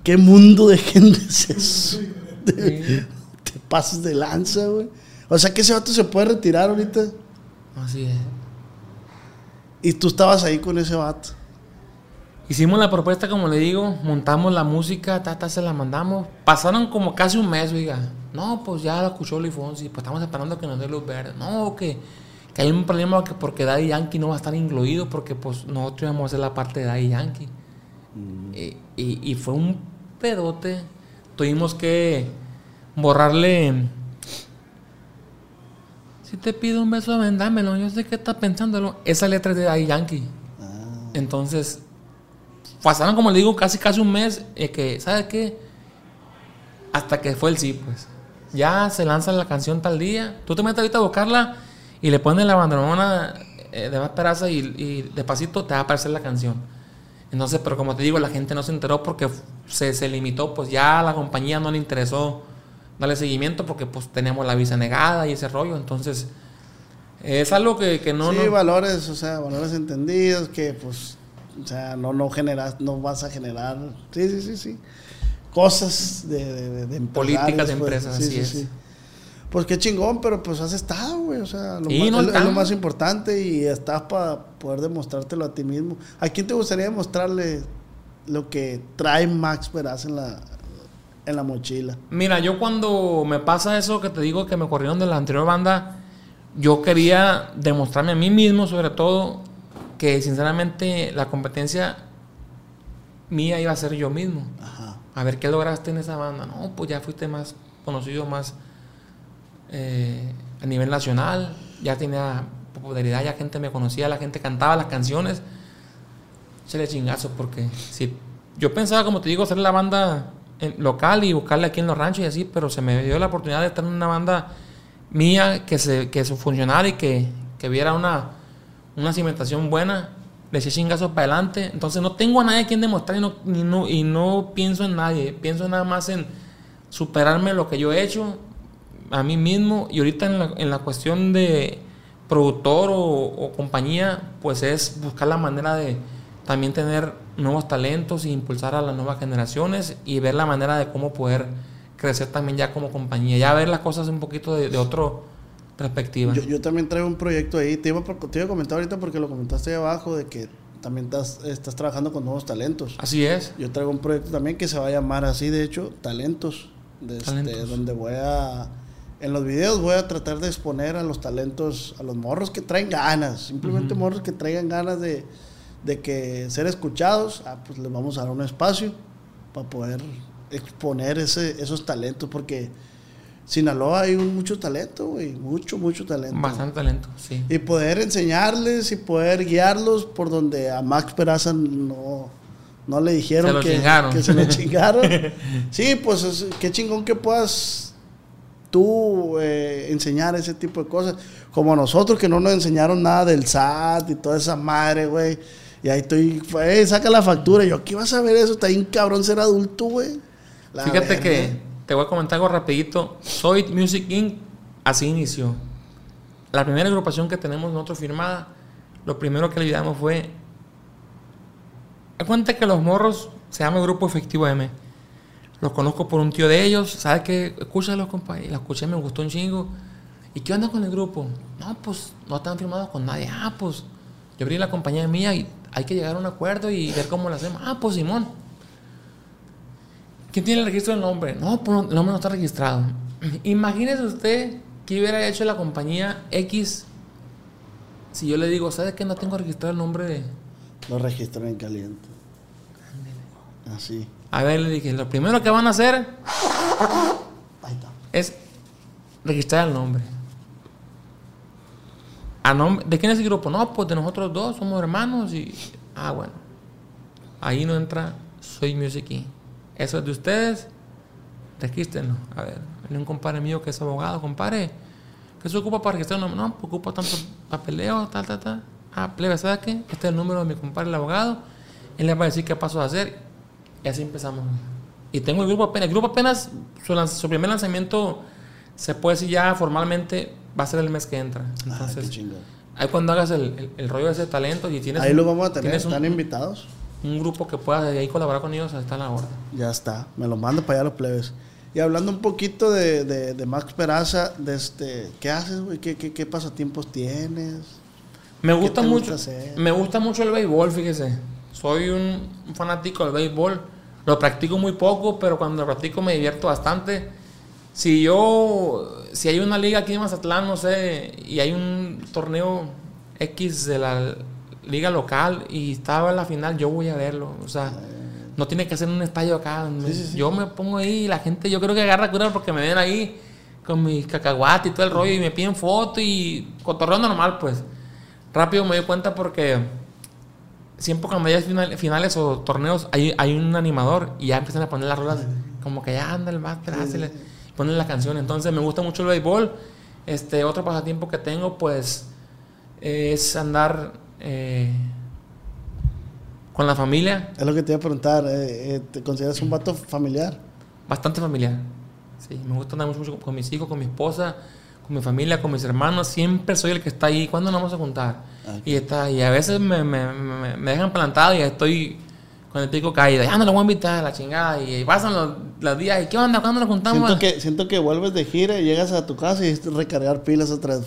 qué mundo de gente es eso? Te pasas de lanza, güey. O sea que ese vato se puede retirar ahorita. Así es. Y tú estabas ahí con ese vato. Hicimos la propuesta, como le digo, montamos la música, tata, se la mandamos. Pasaron como casi un mes, oiga. No, pues ya la escuchó Luis Fonsi, pues estamos esperando que nos dé luz verde. No, que, que hay un problema que porque Daddy Yankee no va a estar incluido, porque pues nosotros íbamos a hacer la parte de Daddy Yankee. Y, y- y fue un pedote. Tuvimos que borrarle. Si te pido un beso, ven, dámelo. Yo sé que estás pensándolo. Esa letra es de Daddy Yankee. Entonces, pasaron, como le digo, casi casi un mes. eh, que, ¿sabes qué? Hasta que fue el sí, pues. Ya se lanza la canción tal día. Tú te metes ahorita a buscarla y le pones la bandonona eh, de más peraza y, y despacito te va a aparecer la canción. Entonces, pero como te digo, la gente no se enteró porque se, se limitó, pues ya a la compañía no le interesó darle seguimiento porque pues teníamos la visa negada y ese rollo. Entonces, es algo que, que no... sí, no- valores, o sea, valores entendidos que pues, o sea, no, no generas, no vas a generar, sí, sí, sí, sí. Cosas de, de, Políticas de pues, empresas, así es. Pues qué chingón, pero pues has estado, güey, o sea, lo, Sí, más, no es, es lo más importante y estás para poder demostrártelo a ti mismo. ¿A quién te gustaría demostrarle lo que trae Max Veraz en la, en la mochila? Mira, yo cuando me pasa eso que te digo que me corrieron de la anterior banda, yo quería demostrarme a mí mismo, sobre todo, que sinceramente la competencia mía iba a ser yo mismo. Ajá. A ver qué lograste en esa banda. No, pues ya fuiste más conocido, más eh, a nivel nacional. Ya tenía popularidad, ya gente me conocía, la gente cantaba las canciones. Se le chingazo porque si yo pensaba, como te digo, hacer la banda local y buscarla aquí en los ranchos y así, pero se me dio la oportunidad de estar en una banda mía que se que funcionara y que, que viera una, una cimentación buena. Le eché chingazos para adelante. Entonces no tengo a nadie a quien demostrar y no, y no, pienso en nadie. Pienso nada más en superarme lo que yo he hecho a mí mismo. Y ahorita en la, en la cuestión de productor o compañía, pues es buscar la manera de también tener nuevos talentos e impulsar a las nuevas generaciones y ver la manera de cómo poder crecer también ya como compañía. Ya ver las cosas un poquito de, de otra perspectiva. Yo, yo también traigo un proyecto ahí. Te iba, a, te iba a comentar ahorita porque lo comentaste ahí abajo de que también estás, estás trabajando con nuevos talentos. Así es. Yo traigo un proyecto también que se va a llamar así, de hecho, Talentos. de este, donde voy a. En los videos voy a tratar de exponer a los talentos, a los morros que traen ganas. Simplemente morros que traigan ganas de, de que ser escuchados. Ah, pues les vamos a dar un espacio para poder exponer ese, esos talentos. Porque Sinaloa hay un, mucho talento, güey. Mucho, mucho talento. Bastante talento, sí. Y poder enseñarles y poder guiarlos por donde a Max Peraza no, no le dijeron Se que, que se lo chingaron. sí, pues es- qué chingón que puedas tú eh, enseñar ese tipo de cosas. Como nosotros que no nos enseñaron nada del SAT y toda esa madre, güey. Y ahí estoy, eh, saca la factura. Y yo, ¿qué vas a ver eso? Está bien cabrón ser adulto, güey. Fíjate verga. que te voy a comentar algo rapidito. Soy Music Inc. Así inició. La primera agrupación que tenemos nosotros firmada, lo primero que le ayudamos fue... Da cuenta que los morros se llama el Grupo Efectivo M. Los conozco por un tío de ellos. ¿Sabes qué? Escúchalos, compa. Y la escuché, me gustó un chingo. ¿Y qué onda con el grupo? No, pues no están firmados con nadie. Ah, pues yo abrí la compañía mía y hay que llegar a un acuerdo y ver cómo lo hacemos. Ah, pues Simón. ¿Quién tiene el registro del nombre? No, pues el nombre no está registrado. Imagínese usted que hubiera hecho la compañía X si yo le digo, ¿sabes que no tengo registrado el nombre de... Lo registran en caliente. Así. A ver, le dije, lo primero que van a hacer Ahí está. es registrar el nombre. ¿A nombre ¿De quién es el grupo? No, pues de nosotros dos, somos hermanos y... Ah, bueno. Ahí no entra Soy Music Inc. Eso es de ustedes, regístrenlo. A ver, hay un compadre mío que es abogado, compadre. ¿Qué se ocupa para registrar el nombre? No, pues ocupa tanto papeleo, tal, tal, tal. Ah, plebe, ¿sabes qué? Este es el número de mi compadre, el abogado. Él le va a decir qué paso a hacer. Y así empezamos. Y tengo el grupo apenas. El grupo apenas, su primer lanzamiento, se puede decir ya formalmente, va a ser el mes que entra. Entonces, ahí cuando hagas el, el- el rollo de ese talento y tienes, Ahí un- lo vamos a tener, están un, invitados. un grupo que pueda ahí colaborar con ellos, está en la orden. Ya está, me lo manda para allá los plebes. Y hablando un poquito de, de, de Max Peraza, de este, ¿qué haces, güey? ¿Qué, qué, qué pasatiempos tienes? Me gusta mucho, gusta me gusta mucho el béisbol, fíjese. Soy un, un fanático del béisbol. Lo practico muy poco, pero cuando lo practico me divierto bastante. Si yo, si hay una liga aquí en Mazatlán, no sé, y hay un torneo X de la liga local y estaba en la final, yo voy a verlo. O sea, no tiene que ser un estadio acá. Me- sí, sí. Yo me pongo ahí y la gente, yo creo que agarra cura porque me ven ahí con mis cacahuates y todo el rollo y me piden foto y cotorreo normal, pues. Rápido me doy cuenta porque siempre cuando hay final- finales o torneos hay, hay un animador y ya empiezan a poner las rolas como que ya anda el más, ponen la canción. Entonces me gusta mucho el béisbol. Este, otro pasatiempo que tengo, pues, es andar eh, con la familia, Es lo que te iba a preguntar, eh, eh, ¿te consideras un vato familiar? bastante familiar. Sí, me gusta andar mucho con mis hijos, con mi esposa, con mi familia, con mis hermanos. Siempre soy el que está ahí. ¿Cuándo nos vamos a juntar? Ah, Y está y a veces me, me, me- me dejan plantado y estoy con el pico caído. Ya no lo voy a invitar a la chingada. Y pasan los, los días. ¿Y qué onda? ¿Cuándo nos juntamos? Siento que, siento que vuelves de gira y llegas a tu casa y es recargar pilas otra vez.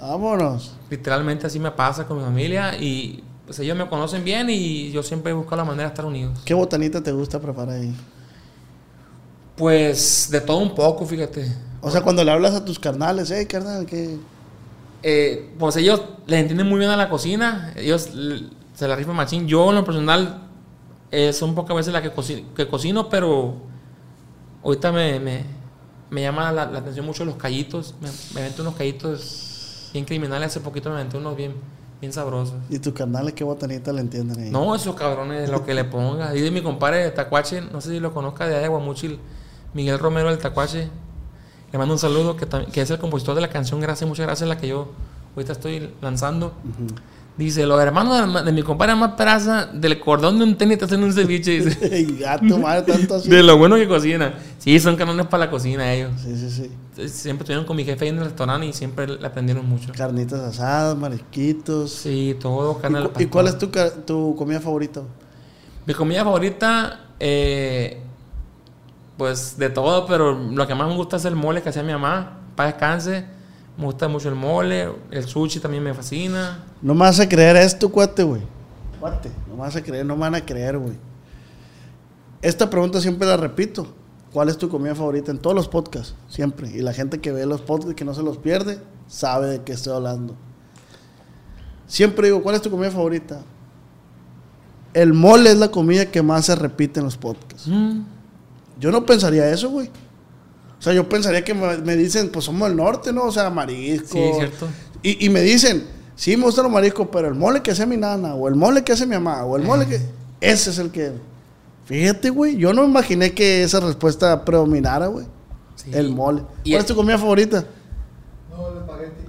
Vámonos. Literalmente así me pasa con mi familia. Y pues ellos me conocen bien y yo siempre busco la manera de estar unidos. ¿Qué botanita te gusta preparar ahí? Pues de todo un poco, fíjate. O sea, cuando le hablas a tus carnales, hey, carnal, ¿qué? eh, pues ellos les entienden muy bien a la cocina. Ellos se la rifan machín. Yo, en lo personal, eh, son pocas veces las que, coci- que cocino, pero ahorita me, me, me llama la, la atención mucho los callitos. Me, me unos callitos bien criminales. Hace poquito me aventé unos bien, bien sabrosos. Y tus carnales, qué botanita le entienden ahí. No, esos cabrones, lo que le ponga. Dice mi compadre de Tacuache, no sé si lo conozca de Aguamuchil, Miguel Romero del Tacuache. Le mando un saludo, que, que es el compositor de la canción Gracias, muchas gracias, la que yo ahorita estoy lanzando. Dice, los hermanos de, de mi compadre más peraza, del cordón de un tenis te hacen un ceviche. Dice, gato, madre, tanto así. de lo bueno que cocina. Sí, son canones para la cocina ellos. Sí, sí, sí. Entonces, Siempre estuvieron con mi jefe ahí en el restaurante y siempre le aprendieron mucho. Carnitas asadas, marisquitos. Sí, todo ¿Y, carne al cu- y cuál es tu, tu comida favorita? Mi comida favorita, eh, pues de todo, pero lo que más me gusta es el mole que hacía mi mamá. Para descanse, me gusta mucho el mole, el sushi también me fascina. No me vas a creer esto, cuate, güey. Cuate, no me vas a creer, no me van a creer, güey. Esta pregunta siempre la repito. ¿Cuál es tu comida favorita en todos los podcasts? Siempre. Y la gente que ve los podcasts, que no se los pierde, sabe de qué estoy hablando. Siempre digo, ¿cuál es tu comida favorita? El mole es la comida que más se repite en los podcasts. Mm, Yo no pensaría eso, güey. O sea, yo pensaría que me, me dicen, pues somos del norte, ¿no? O sea, marisco. Sí, cierto. Y, y me dicen, sí, me gustan los mariscos, pero el mole que hace mi nana, o el mole que hace mi mamá, o el mole que. Ese es el que. Fíjate, güey. Yo no imaginé que esa respuesta predominara, güey. sí. El mole. Y ¿Cuál el- es tu comida favorita? No, el espagueti.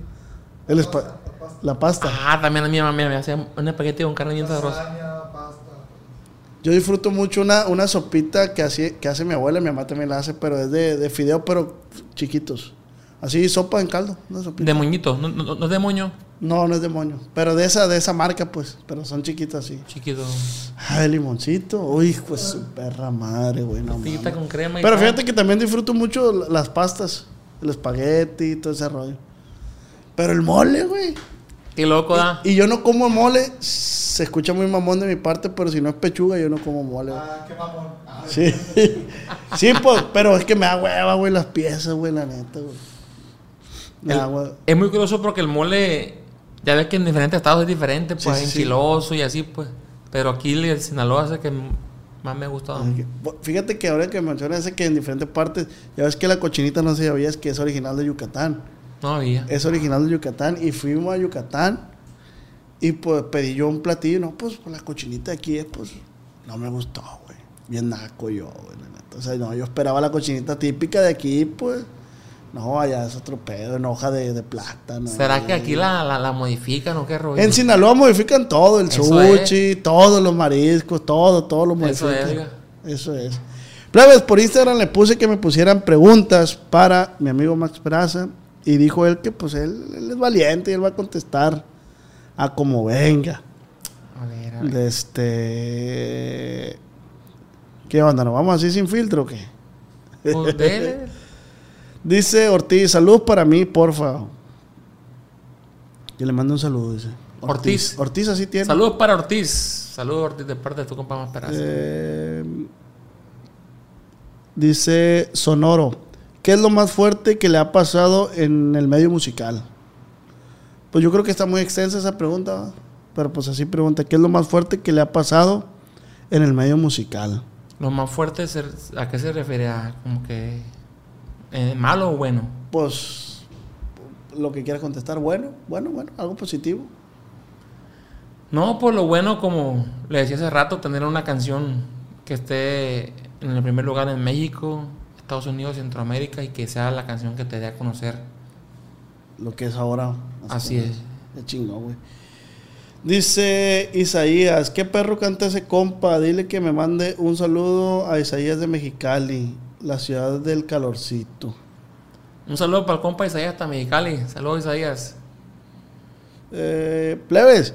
El espa- La pasta. Ah, también a mi mamá me hacía un espagueti con carne bien sabrosa. Yo disfruto mucho una, una sopita que hace, que hace mi abuela, mi mamá también la hace, pero es de, de fideo, pero chiquitos. Así, sopa en caldo. Una sopita. De moñito, no, no, no es de moño, No, no es de moño. Pero de esa, de esa marca, pues. Pero son chiquitas así. chiquito. Ah, de limoncito. Uy, pues su perra madre, güey. No con crema y Pero fíjate que también disfruto mucho la- las pastas. El espagueti y todo ese rollo. Pero el mole, güey. Qué loco, da. Y yo no como mole. Se escucha muy mamón de mi parte, pero si no es pechuga, yo no como mole. Ah, qué mamón. Ah, Sí. sí, pues, pero es que me da hueva, güey, las piezas, güey, la neta, güey. Me El- da hueva. es muy curioso porque el mole, ya ves que en diferentes estados es diferente, pues Sí, sí, en sí. enchiloso y así, pues. Pero aquí el Sinaloa es el que más me ha gustado. Fíjate que ahora que mencionas ese que en diferentes partes, ya ves que la cochinita no se sabía, es que es original de Yucatán. No había. Es original de Yucatán y fuimos a Yucatán y pues pedí yo un platillo, no, pues, pues, la cochinita de aquí es, pues, no me gustó, güey. Bien naco yo, güey. O sea, no, yo esperaba la cochinita típica de aquí, pues, no, allá es otro pedo, en hoja de, de plátano. ¿Será que aquí la, la, la modifican o qué rollo? En Sinaloa modifican todo, el Eso sushi, todos los mariscos, todo, todo lo Eso modifican. es, oiga. Eso es. Plebes, por Instagram le puse que me pusieran preguntas para mi amigo Max Peraza y dijo él que pues él, él es valiente y él va a contestar a como venga. A ver, a ver. De este... ¿Qué onda? ¿Nos vamos así sin filtro o qué? Pues. Dice Ortiz, saludos para mí, porfa. Yo le mando un saludo, dice. Ortiz. Ortiz así tiene. Saludos para Ortiz. Saludos Ortiz de parte de tu compa más peraza. Eh, dice Sonoro, ¿qué es lo más fuerte que le ha pasado en el medio musical? Pues yo creo que está muy extensa esa pregunta, pero pues así pregunta, ¿qué es lo más fuerte que le ha pasado en el medio musical? Lo más fuerte, es el- ¿a qué se refiere? ¿A como que eh, malo o bueno? Pues lo que quieras contestar, bueno, bueno, bueno, algo positivo. No, por lo bueno, como le decía hace rato, tener una canción que esté en el primer lugar en México, Estados Unidos, Centroamérica y que sea la canción que te dé a conocer. Lo que es ahora. Así es. Qué chingón, güey. Dice Isaías, ¿qué perro canta ese compa? Dile que me mande un saludo a Isaías de Mexicali, la ciudad del calorcito. Un saludo para el compa Isaías hasta Mexicali. Saludos Isaías. Eh, plebes,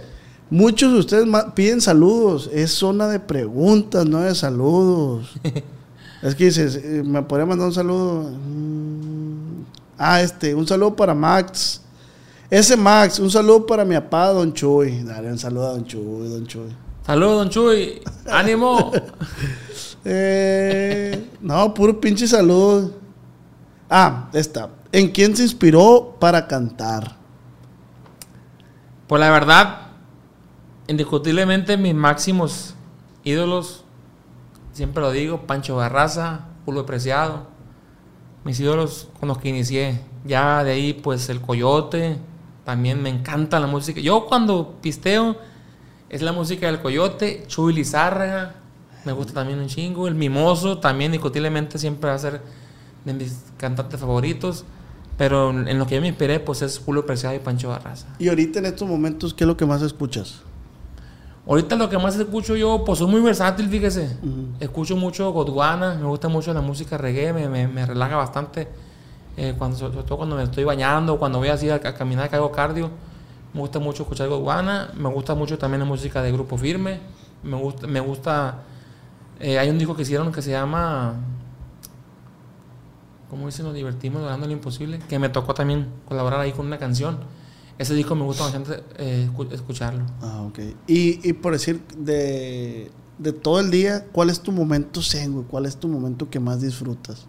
muchos de ustedes piden saludos. Es zona de preguntas, no de saludos. es que dices, eh, ¿me podría mandar un saludo? Mm, Ah, este, un saludo para Max. Ese Max, un saludo para mi papá, Don Chuy. Dale un saludo a Don Chuy, Don Chuy. Saludos, don Chuy. ¡Ánimo! Eh, no, puro pinche salud. Ah, esta. ¿En quién se inspiró para cantar? Pues la verdad, indiscutiblemente mis máximos ídolos, siempre lo digo, Pancho Barraza, Julio Preciado, mis ídolos con los que inicié. Ya de ahí, pues el Coyote, también me encanta la música. Yo cuando pisteo, es la música del Coyote, Chuy Lizárraga, me gusta también un chingo, el Mimoso, también indiscutiblemente siempre va a ser de mis cantantes favoritos. Pero en lo que yo me inspiré, pues es Julio Preciado y Pancho Barraza. Y ahorita en estos momentos, ¿qué es lo que más escuchas? Ahorita lo que más escucho yo, pues soy muy versátil, fíjese. Escucho mucho Godwana, me gusta mucho la música reggae, me, me, me relaja bastante. Eh, cuando, sobre todo cuando me estoy bañando, cuando voy así a, a caminar, que hago cardio. Me gusta mucho escuchar Godwana, me gusta mucho también la música de Grupo Firme. Me gusta, me gusta eh, hay un disco que hicieron que se llama ¿Cómo dicen? Nos divertimos logrando lo imposible. Que me tocó también colaborar ahí con una canción. Ese disco me gusta bastante eh, escucharlo. Ah, ok. Y, y por decir, de, de, todo el día, ¿cuál es tu momento zen, ¿Cuál es tu momento que más disfrutas?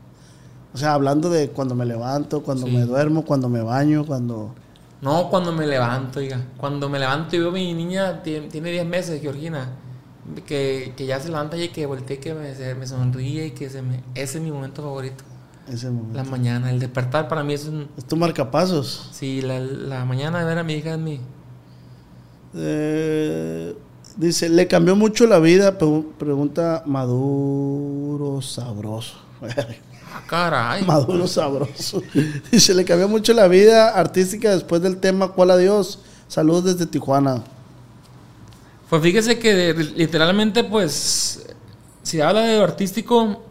O sea, hablando de cuando me levanto, cuando sí. me duermo, cuando me baño, cuando... No, cuando me levanto, oiga. Cuando me levanto y veo mi niña, tiene 10 meses, Georgina, que, que, ya se levanta y que voltee, que me, me sonríe y que se me... Ese es mi momento favorito. Ese momento. La mañana, el despertar para mí es un... Es tu marcapasos. Sí, la, la mañana de ver a mi hija es mi... Eh, dice, ¿le cambió mucho la vida? Pregunta Maduro Sabroso. Ah, caray. Maduro Sabroso. Dice, ¿le cambió mucho la vida artística después del tema ¿Cuál adiós? Saludos desde Tijuana. Pues fíjese que literalmente, pues, si habla de lo artístico,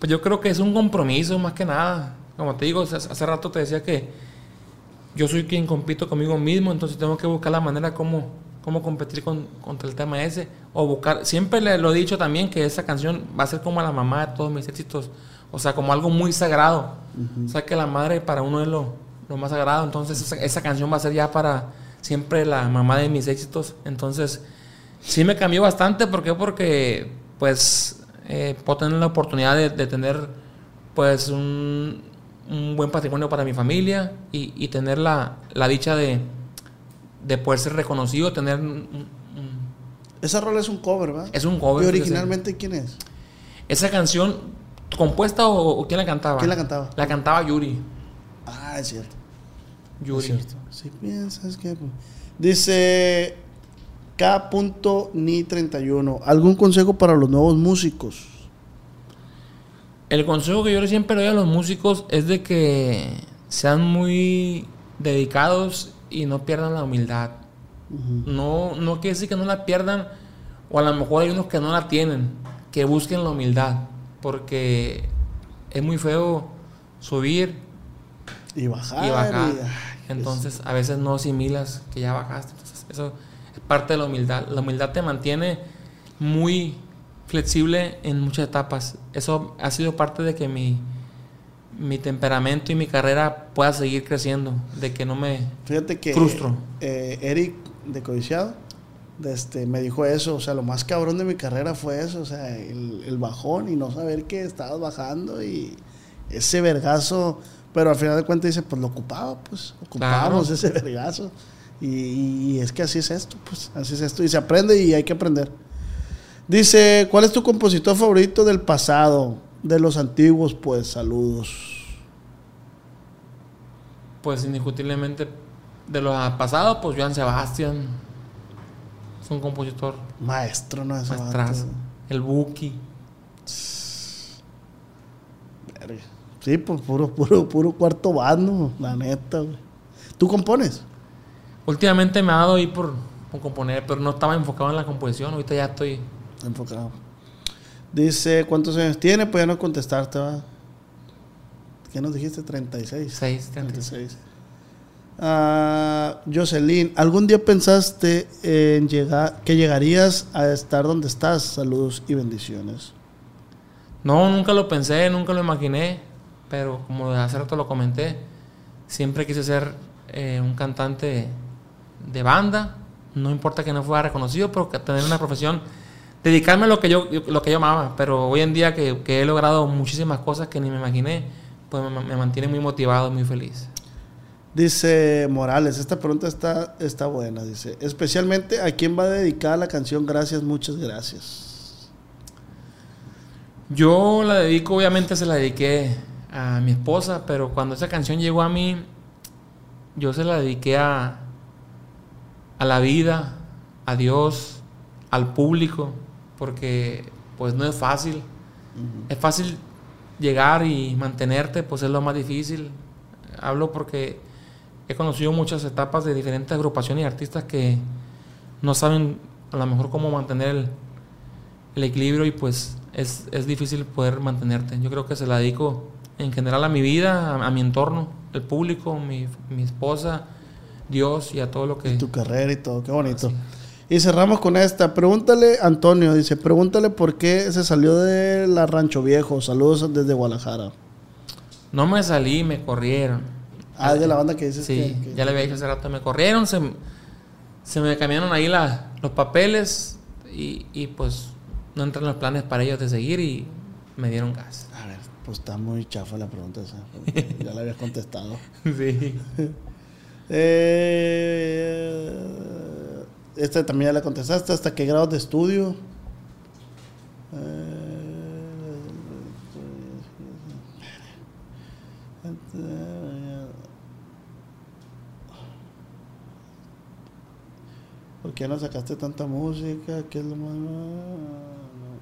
pues yo creo que es un compromiso más que nada. Como te digo, hace rato te decía que yo soy quien compito conmigo mismo, entonces tengo que buscar la manera como, cómo competir con, contra el tema ese. O buscar, siempre le lo he dicho también que esa canción va a ser como la mamá de todos mis éxitos. O sea, como algo muy sagrado. Uh -huh. O sea, que la madre para uno es lo, lo más sagrado. Entonces esa, esa canción va a ser ya para siempre la mamá de mis éxitos. Entonces, sí me cambió bastante. ¿Por qué? Porque, pues, eh, puedo tener la oportunidad de, de tener, pues, un, un, buen patrimonio para mi familia y, y tener la, la dicha de, de, poder ser reconocido, tener... Un, un, Esa rola es un cover, ¿verdad? Es un cover. ¿Y originalmente quién es? Esa canción, ¿compuesta o, o, quién la cantaba? ¿Quién la cantaba? La cantaba Yuri. Ah, es cierto. Yuri. Es cierto. Si piensas que. Dice K.ni31. ¿Algún consejo para los nuevos músicos? El consejo que yo siempre doy a los músicos es de que sean muy dedicados y no pierdan la humildad. Uh -huh. No, no quiere decir que no la pierdan, o a lo mejor hay unos que no la tienen, que busquen la humildad, porque es muy feo subir y bajar. Y bajar. Y, Entonces, a veces no asimilas que ya bajaste. Entonces, eso es parte de la humildad. La humildad te mantiene muy flexible en muchas etapas. Eso ha sido parte de que mi, mi temperamento y mi carrera pueda seguir creciendo, de que no me Fíjate que frustro. Eh, Eric de Codiciado este, me dijo eso, o sea, lo más cabrón de mi carrera fue eso, o sea, el, el bajón y no saber que estabas bajando y ese vergazo pero al final de cuentas dice, pues lo ocupaba, pues ocupábamos claro. ese vergazo. Y, y, es que así es esto, pues así es esto. Y se aprende y hay que aprender. Dice, ¿cuál es tu compositor favorito del pasado? De los antiguos, pues saludos. Pues indiscutiblemente de los pasados, pues Joan Sebastián. Es un compositor. Maestro, ¿no? Maestrazo. El Buki. Verga. Sí, pues puro, puro, puro cuarto bando, la neta, güey. ¿Tú compones? Últimamente me ha dado ahí por, por, componer, pero no estaba enfocado en la composición, ahorita ya estoy enfocado. Dice, ¿cuántos años tiene? Pues ya no contestarte, ¿va? ¿Qué nos dijiste? 36. 6, 36. Uh, Jocelyn, ¿algún día pensaste en llegar, que llegarías a estar donde estás? Saludos y bendiciones. No, nunca lo pensé, nunca lo imaginé pero como hace rato lo comenté, siempre quise ser eh, un cantante de banda, no importa que no fuera reconocido, pero que tener una profesión, dedicarme a lo que yo, lo que yo amaba, pero hoy en día que, que he logrado muchísimas cosas que ni me imaginé, pues me, me mantiene muy motivado y muy feliz. Dice Morales, esta pregunta está, está buena. Dice, especialmente a quién va dedicada la canción Gracias, muchas gracias. Yo la dedico, obviamente se la dediqué a mi esposa, pero cuando esa canción llegó a mí, yo se la dediqué a, a la vida, a Dios, al público, porque pues no es fácil. Es fácil llegar y mantenerte, pues es lo más difícil. Hablo porque he conocido muchas etapas de diferentes agrupaciones y artistas que no saben a lo mejor cómo mantener el, el equilibrio y pues es, es difícil poder mantenerte. Yo creo que se la dedico en general a mi vida, a, a mi entorno, el público, mi, mi esposa, Dios y a todo lo que... Tu carrera y todo, qué bonito. Y cerramos con esta. Pregúntale, Antonio, dice, pregúntale por qué se salió de la Rancho Viejo. Saludos desde Guadalajara. No me salí, me corrieron. Ah, de la banda que dices Sí, que, que- ya le había dicho hace rato, me corrieron, se, se me cambiaron ahí la- los papeles y, y, pues no entran los planes para ellos de seguir y me dieron gas. A ver, pues está muy chafa la pregunta esa. ya la habías contestado. Sí. Eh, esta también ya la contestaste. ¿Hasta qué grados de estudio? Eh, ¿Por qué no sacaste tanta música? ¿Qué es lo más...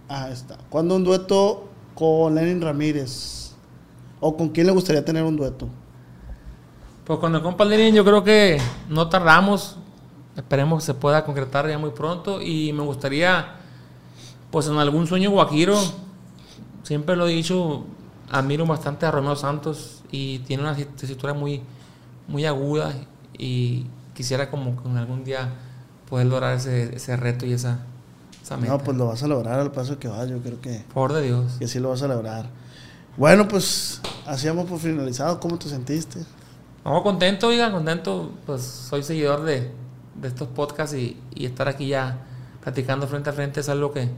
Ah, está. ¿Cuándo un dueto con Lenin Ramírez? ¿O con quién le gustaría tener un dueto? Pues con el compa Lenin yo creo que no tardamos. Esperemos que se pueda concretar ya muy pronto. Y me gustaría, pues en algún sueño guajiro, siempre lo he dicho, admiro bastante a Romeo Santos y tiene una tesitura muy, muy aguda y quisiera como con algún día poder lograr ese, ese reto y esa, esa meta. No, pues lo vas a lograr al paso que vas, yo creo que, Por de Dios. que sí lo vas a lograr. Bueno, pues hacíamos por finalizado. ¿Cómo te sentiste? Vamos contento, oiga, contento. Pues soy seguidor de, de estos podcasts y, y estar aquí ya platicando frente a frente es algo que,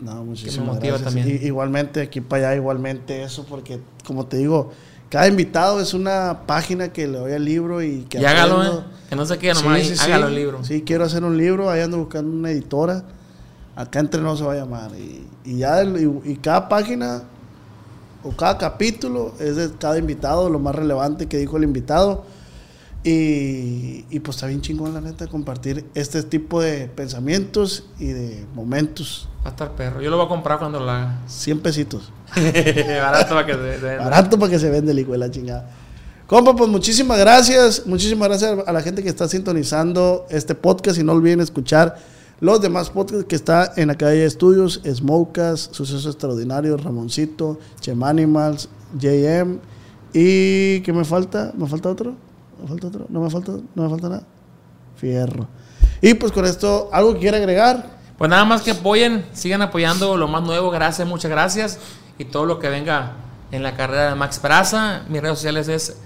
No, muchísimas motiva gracias. también. Igualmente, aquí para allá, igualmente eso, porque como te digo, cada invitado es una página que le doy al libro y que y hágalo. ¿eh? Que no se quede nomás Sí, hágalo sí. el libro. Sí, quiero hacer un libro, ahí ando buscando una editora. Acá entre nos se va a llamar. Y, y ya, el- y, y cada página o cada capítulo es de cada invitado, lo más relevante que dijo el invitado. Y, y pues está bien chingón, la neta, compartir este tipo de pensamientos y de momentos. Va a estar perro. Yo lo voy a comprar cuando lo haga. 100 pesitos. Barato para que se, se- Barato para que se vende el hijo de la chingada. Compa, pues muchísimas gracias. Muchísimas gracias a la gente que está sintonizando este podcast. Y no olviden escuchar los demás podcasts que está en la calle de estudios: Smokecast, Sucesos Extraordinarios, Ramoncito, Chem Animals, JM. ¿Y qué me falta? ¿Me falta otro? ¿Me falta otro? ¿No me falta, no me falta nada? Fierro. Y pues con esto, ¿algo que quiera agregar? Pues nada más que apoyen, sigan apoyando lo más nuevo. Gracias, muchas gracias. Y todo lo que venga en la carrera de Max Peraza. Mis redes sociales es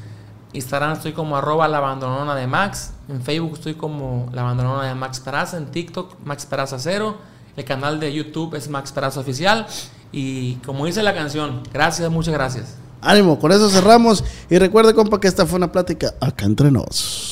Instagram estoy como arroba la abandonona de Max. En Facebook estoy como la abandonona de Max Peraza. En TikTok Max Peraza Cero. El canal de YouTube es Max Peraza Oficial. Y como dice la canción, gracias, muchas gracias. Ánimo, con eso cerramos. Y recuerde, compa, que esta fue una plática acá entre nos.